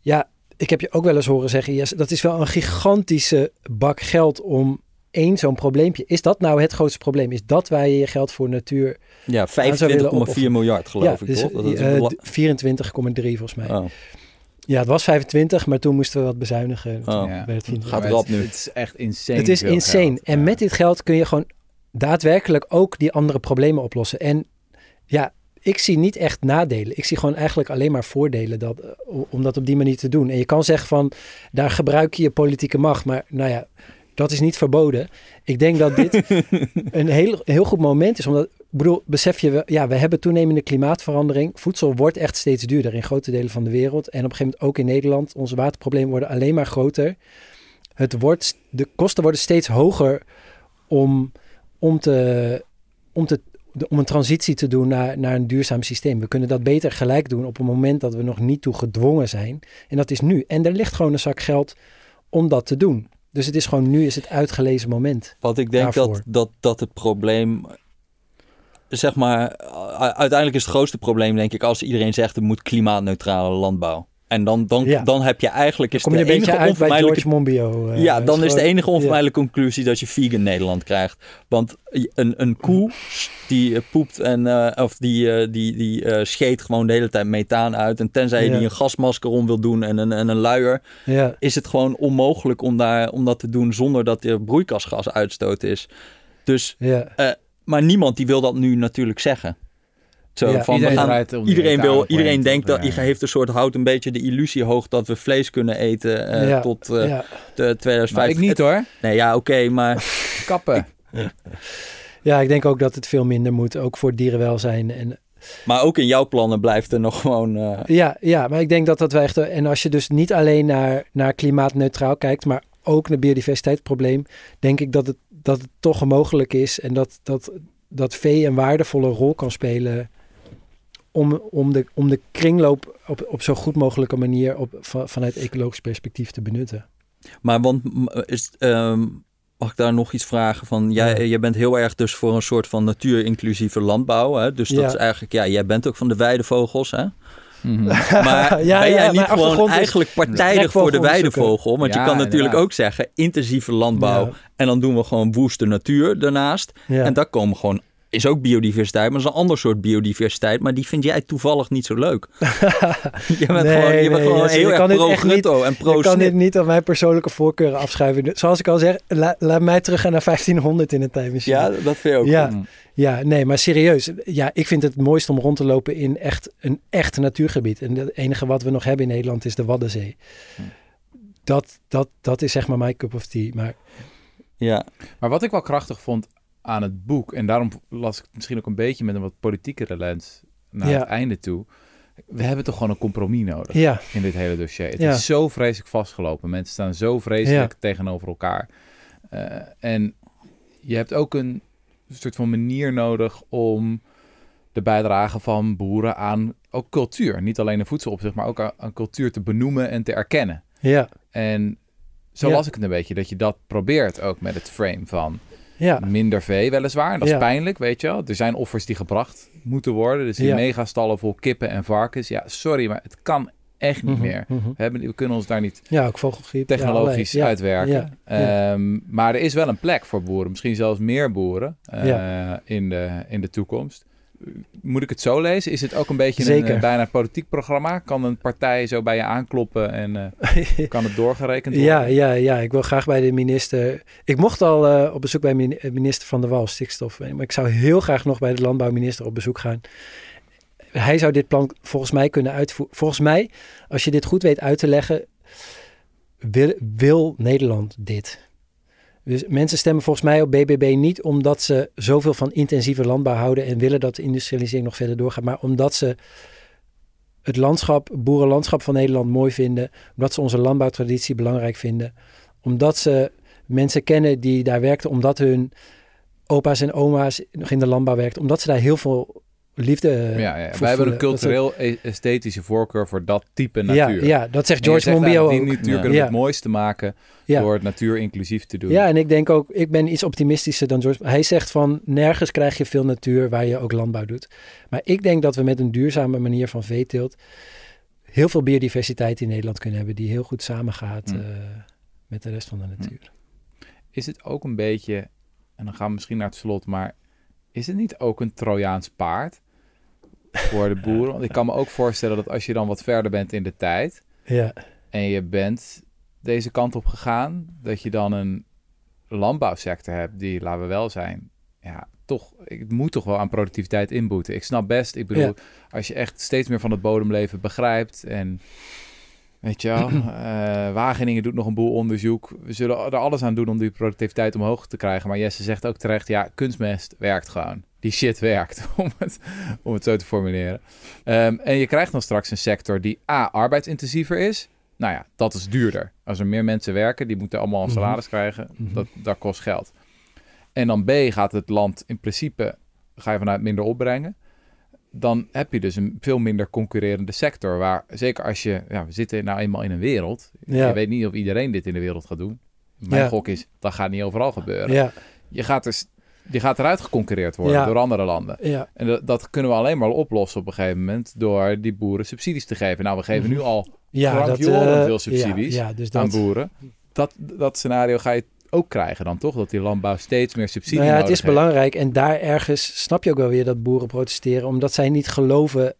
Ja, ik heb je ook wel eens horen zeggen, yes, dat is wel een gigantische bak geld om één zo'n probleempje. Is dat nou het grootste probleem? Is dat waar je je geld voor natuur... Ja, willen 25,4 opofferen. miljard geloof ja, ik, dus, toch? Dat is eh, 24,3 volgens mij. oh. Ja, het was 25, maar toen moesten we wat bezuinigen. Oh. Ja. werd het 24. Gaat rap het, nu. Het is echt insane. Het is veel insane. geld. En Ja. met dit geld kun je gewoon daadwerkelijk ook die andere problemen oplossen. En ja, ik zie niet echt nadelen. Ik zie gewoon eigenlijk alleen maar voordelen dat, eh, om dat op die manier te doen. En je kan zeggen van, daar gebruik je je politieke macht. Maar nou ja, dat is niet verboden. Ik denk dat dit een heel, heel goed moment is. Omdat, ik bedoel, besef je, we- ja, we hebben toenemende klimaatverandering. Voedsel wordt echt steeds duurder in grote delen van de wereld. En op een gegeven moment ook in Nederland. Onze waterproblemen worden alleen maar groter. Het wordt, de kosten worden steeds hoger om, om, te, om, te, de- om een transitie te doen naar, naar een duurzaam systeem. We kunnen dat beter gelijk doen op een moment dat we nog niet toe gedwongen zijn. En dat is nu. En er ligt gewoon een zak geld om dat te doen. Dus het is gewoon nu is het uitgelezen moment. Wat ik denk daarvoor. dat, dat, dat het probleem... Zeg maar, uiteindelijk is het grootste probleem denk ik als iedereen zegt er moet klimaatneutrale landbouw. En dan, dan, Ja. dan heb je eigenlijk is Kom je de een beetje enige uit bij onvermijdelijke George Monbiot. eh, ja, dan is de enige onvermijdelijke conclusie dat je vegan Nederland krijgt. Want een, een koe die eh, poept en eh, of die, eh, die, die scheet gewoon de hele tijd methaan uit. En tenzij je Ja. die een gasmasker om wil doen en een, en een luier, is het gewoon onmogelijk om, daar, om dat te doen zonder dat er broeikasgas uitstoot is. Dus, maar niemand die wil dat nu natuurlijk zeggen. Zo, Ja, van, iedereen we gaan, om iedereen, wil, iedereen denkt dat, ja. heeft een soort, houdt een beetje de illusie hoog dat we vlees kunnen eten eh, Ja, tot eh, ja. de 2050. Maar ik niet hoor. Nee, ja, oké, maar Kappen. ja, ik denk ook dat het veel minder moet, ook voor dierenwelzijn. En Maar ook in jouw plannen blijft er nog gewoon. eh, Ja, ja, maar ik denk dat dat wij echt... En als je dus niet alleen naar, naar klimaatneutraal kijkt, maar ook naar biodiversiteitsprobleem, denk ik dat het, dat het toch mogelijk is en dat, dat, dat vee een waardevolle rol kan spelen om, om, de, om de kringloop op, op zo goed mogelijke manier op, va- vanuit ecologisch perspectief te benutten. maar want is, ehm, mag ik daar nog iets vragen van? Jij, Ja. jij bent heel erg dus voor een soort van natuurinclusieve landbouw. Hè? Dus dat Ja. is eigenlijk, ja, jij bent ook van de weidevogels. Hè? Mhm. Maar Ja, ben ja, jij niet gewoon eigenlijk partijdig voor de weidevogel? Want Ja, je kan natuurlijk inderdaad. ook zeggen intensieve landbouw. Ja. En dan doen we gewoon woeste natuur daarnaast. Ja. En daar komen gewoon. Is ook biodiversiteit, maar dat is een ander soort biodiversiteit. Maar die vind jij toevallig niet zo leuk. je bent Nee, gewoon, je bent nee, gewoon ja, heel je kan erg pro-grutto en Je kan dit niet aan mijn persoonlijke voorkeuren afschuiven. Zoals ik al zeg, la- laat mij teruggaan naar 1500 in een tijdmachine. Ja, dat vind je ook. Ja. goed. Ja, nee, maar serieus. Ja, ik vind het mooist om rond te lopen in echt een echt natuurgebied. En het enige wat we nog hebben in Nederland is de Waddenzee. Dat, dat, dat is zeg maar mijn cup of tea. Maar ja. Maar wat ik wel krachtig vond aan het boek, en daarom las ik misschien ook een beetje met een wat politiekere lens naar Ja. het einde toe. We hebben toch gewoon een compromis nodig ja, in dit hele dossier. Het Ja. is zo vreselijk vastgelopen. Mensen staan zo vreselijk tegenover elkaar. Eh, en je hebt ook een soort van manier nodig om de bijdrage van boeren aan ook cultuur. Niet alleen een voedselopzicht, maar ook aan, aan cultuur te benoemen en te erkennen. ja, En zo las ik het een beetje, dat je dat probeert ook met het frame van ja, minder vee weliswaar. Dat is Ja. pijnlijk, weet je wel. Er zijn offers die gebracht moeten worden. Dus die Ja. megastallen vol kippen en varkens. Ja, sorry, maar het kan echt niet Mhm, meer. mhm. We, hebben, we kunnen ons daar niet Ja, ook vogelgriep. technologisch. Ja, uitwerken. Ja. Ehm, maar er is wel een plek voor boeren. Misschien zelfs meer boeren eh, in, de, in de toekomst. Moet ik het zo lezen? Is het ook een beetje Zeker. een eh, bijna politiek programma? Kan een partij zo bij je aankloppen en eh, kan het doorgerekend worden? Ja, ja, ja, ik wil graag bij de minister. Ik mocht al eh, op bezoek bij min- minister Van der Wal, stikstof. Maar ik zou heel graag nog bij de landbouwminister op bezoek gaan. Hij zou dit plan volgens mij kunnen uitvoeren. Volgens mij, als je dit goed weet uit te leggen, wil, wil Nederland dit. Dus mensen stemmen volgens mij op BBB niet omdat ze zoveel van intensieve landbouw houden en willen dat de industrialisering nog verder doorgaat, maar omdat ze het landschap, boerenlandschap van Nederland mooi vinden, omdat ze onze landbouwtraditie belangrijk vinden, omdat ze mensen kennen die daar werkten, omdat hun opa's en oma's nog in de landbouw werkten, omdat ze daar heel veel liefde Ja, ja. voor Wij hebben een cultureel-esthetische voorkeur voor dat type ja, natuur. ja, dat zegt George zegt Monbiot ook. Die natuur Ja. kunnen we Ja. het mooiste maken Ja. door het natuur inclusief te doen. Ja, en ik denk ook, ik ben iets optimistischer dan George. Hij zegt van nergens krijg je veel natuur waar je ook landbouw doet. Maar ik denk dat we met een duurzame manier van veeteelt heel veel biodiversiteit in Nederland kunnen hebben die heel goed samengaat Mm. eh, met de rest van de natuur. Is het ook een beetje, en dan gaan we misschien naar het slot, maar is het niet ook een Trojaans paard voor de boeren? Want ik kan me ook voorstellen dat als je dan wat verder bent in de tijd Ja, en je bent deze kant op gegaan, dat je dan een landbouwsector hebt die, laten we wel zijn, ja, toch, het moet toch wel aan productiviteit inboeten. Ik snap best, ik bedoel, Ja. als je echt steeds meer van het bodemleven begrijpt en weet je wel, eh, Wageningen doet nog een boel onderzoek. We zullen er alles aan doen om die productiviteit omhoog te krijgen. Maar Jesse zegt ook terecht, ja, kunstmest werkt gewoon. Die shit werkt, om het, om het zo te formuleren. Ehm, en je krijgt dan straks een sector die A, arbeidsintensiever is. Nou ja, dat is duurder. Als er meer mensen werken, die moeten allemaal een Mhm. salaris krijgen. Mhm. Dat, dat kost geld. En dan B, gaat het land in principe, ga je vanuit minder opbrengen. Dan heb je dus een veel minder concurrerende sector. Waar, zeker als je, ja, we zitten nou eenmaal in een wereld. Ja. Je weet niet of iedereen dit in de wereld gaat doen. Mijn Ja. gok is, dat gaat niet overal gebeuren. ja, Je, gaat dus, je gaat eruit geconcurreerd worden Ja. door andere landen. ja. En dat, dat kunnen we alleen maar oplossen op een gegeven moment door die boeren subsidies te geven. Nou, we geven nu al ja Grandioren eh, veel subsidies Ja, dus aan dat, boeren. Dat, dat scenario ga je ook krijgen dan toch? Dat die landbouw steeds meer subsidie Nou ja, het is heeft. belangrijk en daar ergens snap je ook wel weer dat boeren protesteren, omdat zij niet geloven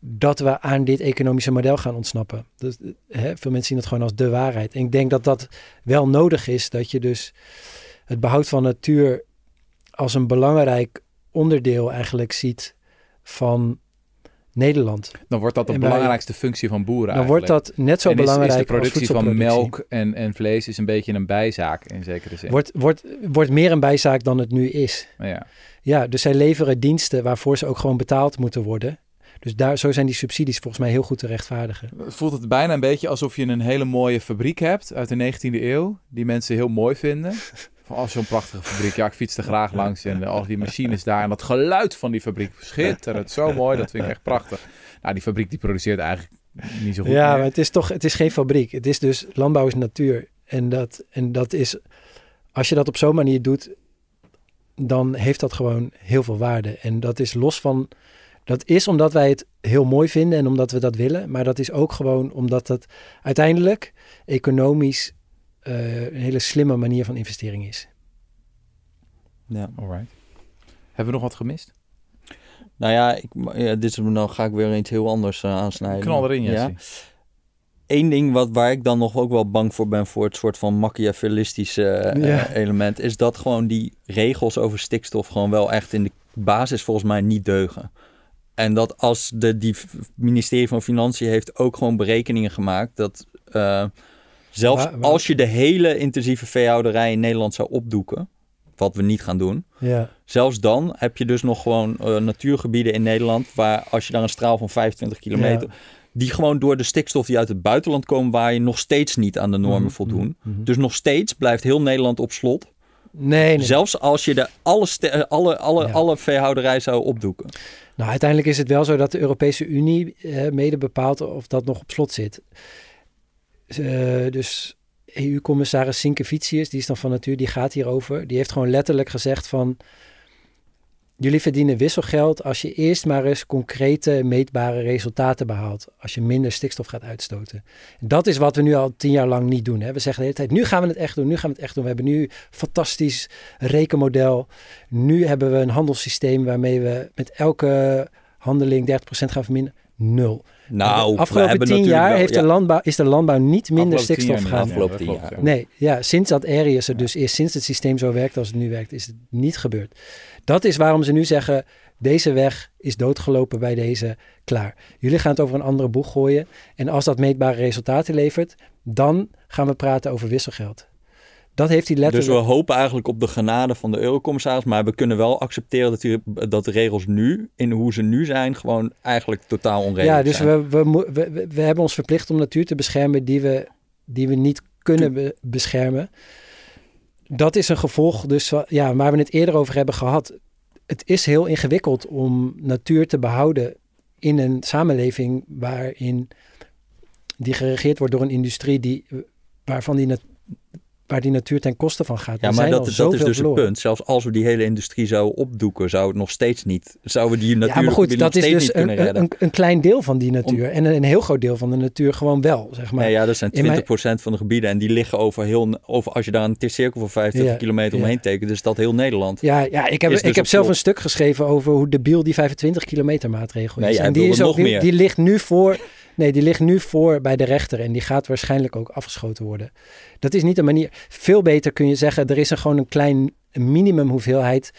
dat we aan dit economische model gaan ontsnappen. Dus, hè, veel mensen zien het gewoon als de waarheid. En ik denk dat dat wel nodig is, dat je dus het behoud van natuur als een belangrijk onderdeel eigenlijk ziet van Nederland. Dan wordt dat de belangrijkste functie van boeren Dan wordt dat net zo En belangrijk is, de als productie van melk en, en vlees is een beetje een bijzaak in zekere zin. Wordt, wordt, wordt meer een bijzaak dan het nu is. Ja. Ja, dus zij leveren diensten waarvoor ze ook gewoon betaald moeten worden. Dus daar, zo zijn die subsidies volgens mij heel goed te rechtvaardigen. Voelt het bijna een beetje alsof je een hele mooie fabriek hebt uit de 19e eeuw, die mensen heel mooi vinden. Oh, zo'n prachtige fabriek. Ja, ik fiets er graag langs en al die machines daar. En dat geluid van die fabriek, schitterend, zo mooi. Dat vind ik echt prachtig. Nou, die fabriek die produceert eigenlijk niet zo goed Ja, meer. maar het is toch, het is geen fabriek. Het is dus, landbouw is natuur. En dat, en dat is, als je dat op zo'n manier doet, dan heeft dat gewoon heel veel waarde. En dat is los van, dat is omdat wij het heel mooi vinden en omdat we dat willen. Maar dat is ook gewoon omdat het uiteindelijk economisch eh, een hele slimme manier van investering is. Ja. Alright. Hebben we nog wat gemist? Nou ja, ik, ja, dit is, nou ga ik weer iets heel anders eh, aansnijden. Knal erin, Jesse. Ja. Eén ding wat, waar ik dan nog ook wel bang voor ben voor het soort van machiavellistische eh, Ja. element, is dat gewoon die regels over stikstof gewoon wel echt in de basis volgens mij niet deugen. En dat als de die ministerie van Financiën heeft ook gewoon berekeningen gemaakt dat eh, zelfs als je de hele intensieve veehouderij in Nederland zou opdoeken, wat we niet gaan doen, Ja, Zelfs dan heb je dus nog gewoon eh, natuurgebieden in Nederland waar als je daar een straal van 25 kilometer, die gewoon door de stikstof die uit het buitenland komen, waar je nog steeds niet aan de normen Mhm, voldoen. mhm, mhm. Dus nog steeds blijft heel Nederland op slot. Nee, nee. Zelfs als je de alle, eh, alle, alle, Ja. alle veehouderij zou opdoeken. Nou, uiteindelijk is het wel zo dat de Europese Unie eh, mede bepaalt of dat nog op slot zit. Eh, dus EU-commissaris Sinkevicius, die is dan van natuur, die gaat hierover. Die heeft gewoon letterlijk gezegd van... Jullie verdienen wisselgeld als je eerst maar eens concrete, meetbare resultaten behaalt. Als je minder stikstof gaat uitstoten. Dat is wat we nu al tien jaar lang niet doen. Hè. We zeggen de hele tijd, nu gaan we het echt doen, nu gaan we het echt doen. We hebben nu een fantastisch rekenmodel. Nu hebben we een handelssysteem waarmee we met elke handeling 30% gaan verminderen. Nul. Nou, de we afgelopen hebben tien jaar wel- heeft ja, de landbouw, is de landbouw niet minder stikstof gaan. afgelopen tien jaar. ja. Nee, ja, sinds dat Arius er dus is, sinds het systeem zo werkt als het nu werkt, is het niet gebeurd. Dat is waarom ze nu zeggen, deze weg is doodgelopen bij deze, klaar. Jullie gaan het over een andere boeg gooien. En als dat meetbare resultaten levert, dan gaan we praten over wisselgeld. Dat heeft hij Dus we hopen eigenlijk op de genade van de eurocommissaris, maar we kunnen wel accepteren dat, die, dat de regels nu, in hoe ze nu zijn, gewoon eigenlijk totaal onredelijk ja, dus zijn. we, we, we, we, we hebben ons verplicht om natuur te beschermen die we, die we niet kunnen be- beschermen. Dat is een gevolg dus ja, waar we het eerder over hebben gehad. Het is heel ingewikkeld om natuur te behouden in een samenleving waarin die geregeerd wordt door een industrie die, waarvan die, nat- waar die natuur ten koste van gaat. Ja, maar zijn dat, al is- dat is dus het verloren. punt. Zelfs als we die hele industrie zouden opdoeken, zou het nog steeds niet. Zouden we die natuur Ja, maar goed, dat is dus een, een, een klein deel van die natuur. En een, een heel groot deel van de natuur gewoon wel, zeg maar. nee, ja, dat zijn in mijn- 20% van de gebieden en die liggen over heel, over, als je daar een cirkel van 25 Ja, kilometer ja. omheen tekent, is dat heel Nederland. Ja, ja ik heb, dus ik heb zelf een stuk geschreven over hoe debiel die 25 kilometer maatregel is. Nee, en die, is ook, nog meer. die ligt nu voor. Nee, die ligt nu voor bij de rechter en die gaat waarschijnlijk ook afgeschoten worden. Dat is niet een manier. Veel beter kun je zeggen, er is er gewoon een klein een minimum hoeveelheid.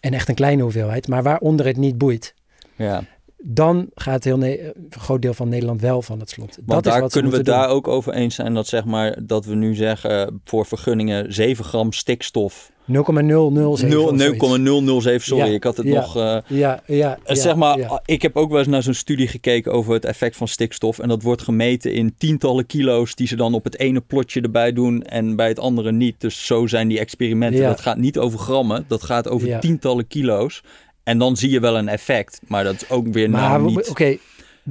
En echt een kleine hoeveelheid, maar waaronder het niet boeit. Ja. Dan gaat heel een groot deel van Nederland wel van het slot. Want dat is daar wat ze kunnen we daar doen. ook over eens zijn dat zeg maar dat we nu zeggen voor vergunningen 7 gram stikstof. 0,007 Nul- of zoiets. 0,007, sorry, Ja, ik had het ja. nog. eh, Ja, ja, Eh, ja, zeg maar, ik heb ook wel eens naar zo'n studie gekeken over het effect van stikstof. En dat wordt gemeten in tientallen kilo's die ze dan op het ene plotje erbij doen en bij het andere niet. Dus zo zijn die experimenten. Dat gaat niet over grammen, dat gaat over tientallen kilo's. En dan zie je wel een effect, maar dat is ook weer Maar nou niet... oké.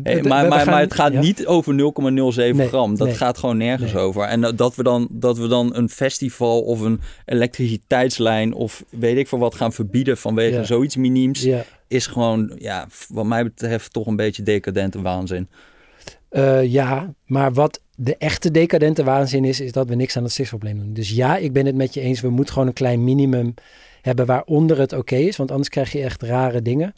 Hey, we- maar, maar, het gaat ja. niet over 0,07 Nee, gram. Dat nee. gaat gewoon nergens Nee. over. En dat- dat we, dan, dat we dan een festival of een elektriciteitslijn of weet ik veel wat gaan verbieden vanwege Ja. zoiets miniems Ja. is gewoon, ja, wat mij betreft toch een beetje decadente waanzin. Eh, ja, maar wat de echte decadente waanzin is, is dat we niks aan het stikstofprobleem doen. Dus ja, ik ben het met je eens. We moeten gewoon een klein minimum hebben waaronder het oké is. Want anders krijg je echt rare dingen.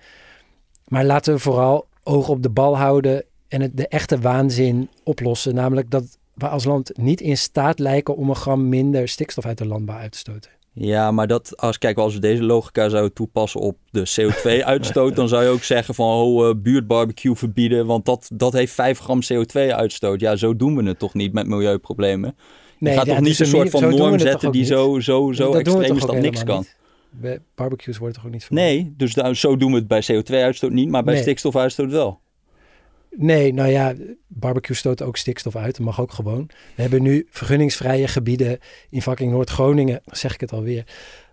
Maar laten we vooral oog op de bal houden en het, de echte waanzin oplossen. Namelijk dat we als land niet in staat lijken om een gram minder stikstof uit de landbouw uit te stoten. Ja, maar dat, als, kijk, als we deze logica zouden toepassen op de CO2-uitstoot, dan zou je ook zeggen van, oh, eh, buurtbarbecue verbieden, want dat, dat heeft 5 gram CO2-uitstoot. Ja, zo doen we het toch niet met milieuproblemen. Je gaat ja, toch niet dus een soort van norm zetten die niet? zo, zo, zo Dat extreem is dat niks kan. niet? Bij barbecues wordt toch ook niet verboden? Nee, dus daar, zo doen we het bij CO2-uitstoot niet, maar bij Nee. stikstofuitstoot wel. Nee, nou ja, barbecue stoot ook stikstof uit. Dat mag ook gewoon. We hebben nu vergunningsvrije gebieden in fucking Noord-Groningen, zeg ik het alweer,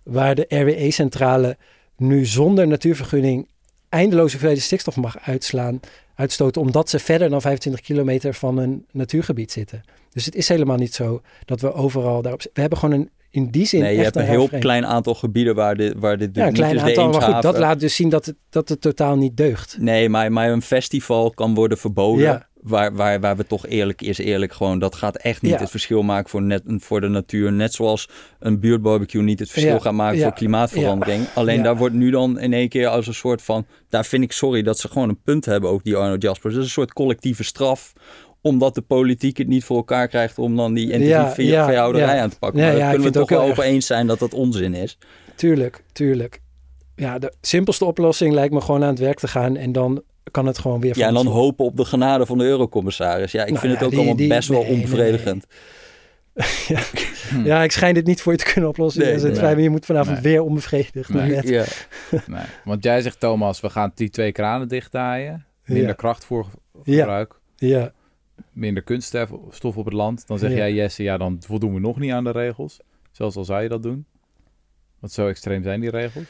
waar de RWE-centrale nu zonder natuurvergunning eindeloze hoeveelheden stikstof mag uitslaan, uitstoten, omdat ze verder dan 25 kilometer van een natuurgebied zitten. Dus het is helemaal niet zo dat we overal daarop... We hebben gewoon een, in die zin Nee, je hebt een heel vreemd. klein aantal gebieden waar dit, waar dit Ja, een niet klein is aantal, maar goed, dat laat dus zien dat het, dat het totaal niet deugt. Nee, maar, maar een festival kan worden verboden. Ja. Waar, waar, waar we toch eerlijk is eerlijk gewoon, dat gaat echt niet Ja. het verschil maken voor, net, voor de natuur. Net zoals een buurtbarbecue niet het verschil gaat maken voor klimaatverandering. Alleen daar wordt nu dan in één keer als een soort van, daar vind ik sorry dat ze gewoon een punt hebben, ook die Arno Jaspers. Dat is een soort collectieve straf omdat de politiek het niet voor elkaar krijgt om dan die intensieve Ja, ja, veehouderij ja. aan te pakken. Maar daar kunnen we toch wel over eens zijn dat dat onzin is. Tuurlijk, tuurlijk. Ja, de simpelste oplossing lijkt me gewoon aan het werk te gaan en dan kan het gewoon weer Ja, en dan hopen op de genade van de eurocommissaris. Ja, ik Nou vind ja, het ook die- allemaal die- best wel nee, nee, nee. onbevredigend. ja. ja, ik schijn dit niet voor je te kunnen oplossen. Nee, het je moet vanavond Nee. weer onbevredigd naar Nee. bed. Ja. Nee. Want jij zegt, Thomas, we gaan die twee kranen dichtdraaien. Minder Ja. krachtvoorgebruik. Ja, Minder kunststof stof op het land. Dan zeg Ja. jij, Jesse, ja, dan voldoen we nog niet aan de regels. Zelfs al zou je dat doen. Want zo extreem zijn die regels.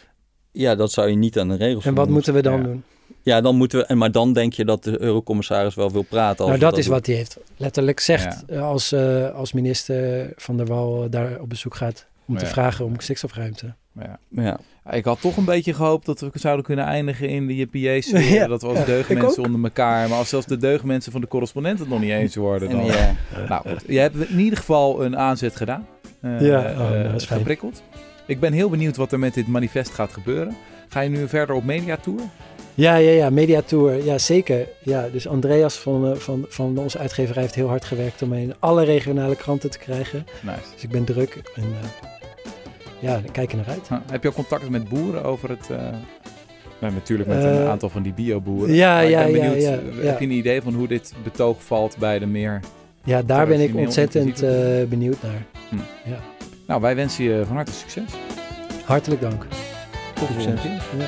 ja, dat zou je niet aan de regels en wat moeten we dan Ja. doen? Ja, dan moeten we... en Maar dan denk je dat de eurocommissaris wel wil praten. Nou, dat is doen. wat hij heeft letterlijk zegt eh, als, eh, als minister Van der Wal eh, daar op bezoek gaat om te vragen om stikstofruimte. Maar ja. Ja. Ik had toch een beetje gehoopt dat we zouden kunnen eindigen in de JPA's. Ja, dat we ja, als deugdmensen ik onder elkaar. Maar als zelfs de deugdmensen van de correspondent het nog niet eens worden. Dan... Ja. Nou goed, je hebt in ieder geval een aanzet gedaan. Eh, Ja, oh, eh, nou, dat is geprikkeld. Ik ben heel benieuwd wat er met dit manifest gaat gebeuren. Ga je nu verder op mediatour? Ja, ja, ja, Mediatour. Ja, zeker. Ja, dus Andreas van, eh, van, van onze uitgeverij heeft heel hard gewerkt om in alle regionale kranten te krijgen. Nice. Dus ik ben druk en eh, ja, daar kijk ik naar uit. Heb je ook contact met boeren over het... eh, nou, natuurlijk met Eh, een aantal van die bioboeren. ja, Maar ik ja, ben ja, benieuwd, ja, eh, ja. Heb je een idee van hoe dit betoog valt bij de meer... Ja, daar ben ik ontzettend eh, benieuwd naar. Hm. Ja. Nou, wij wensen je van harte succes. Hartelijk dank. Tot de volgende keer. Ja.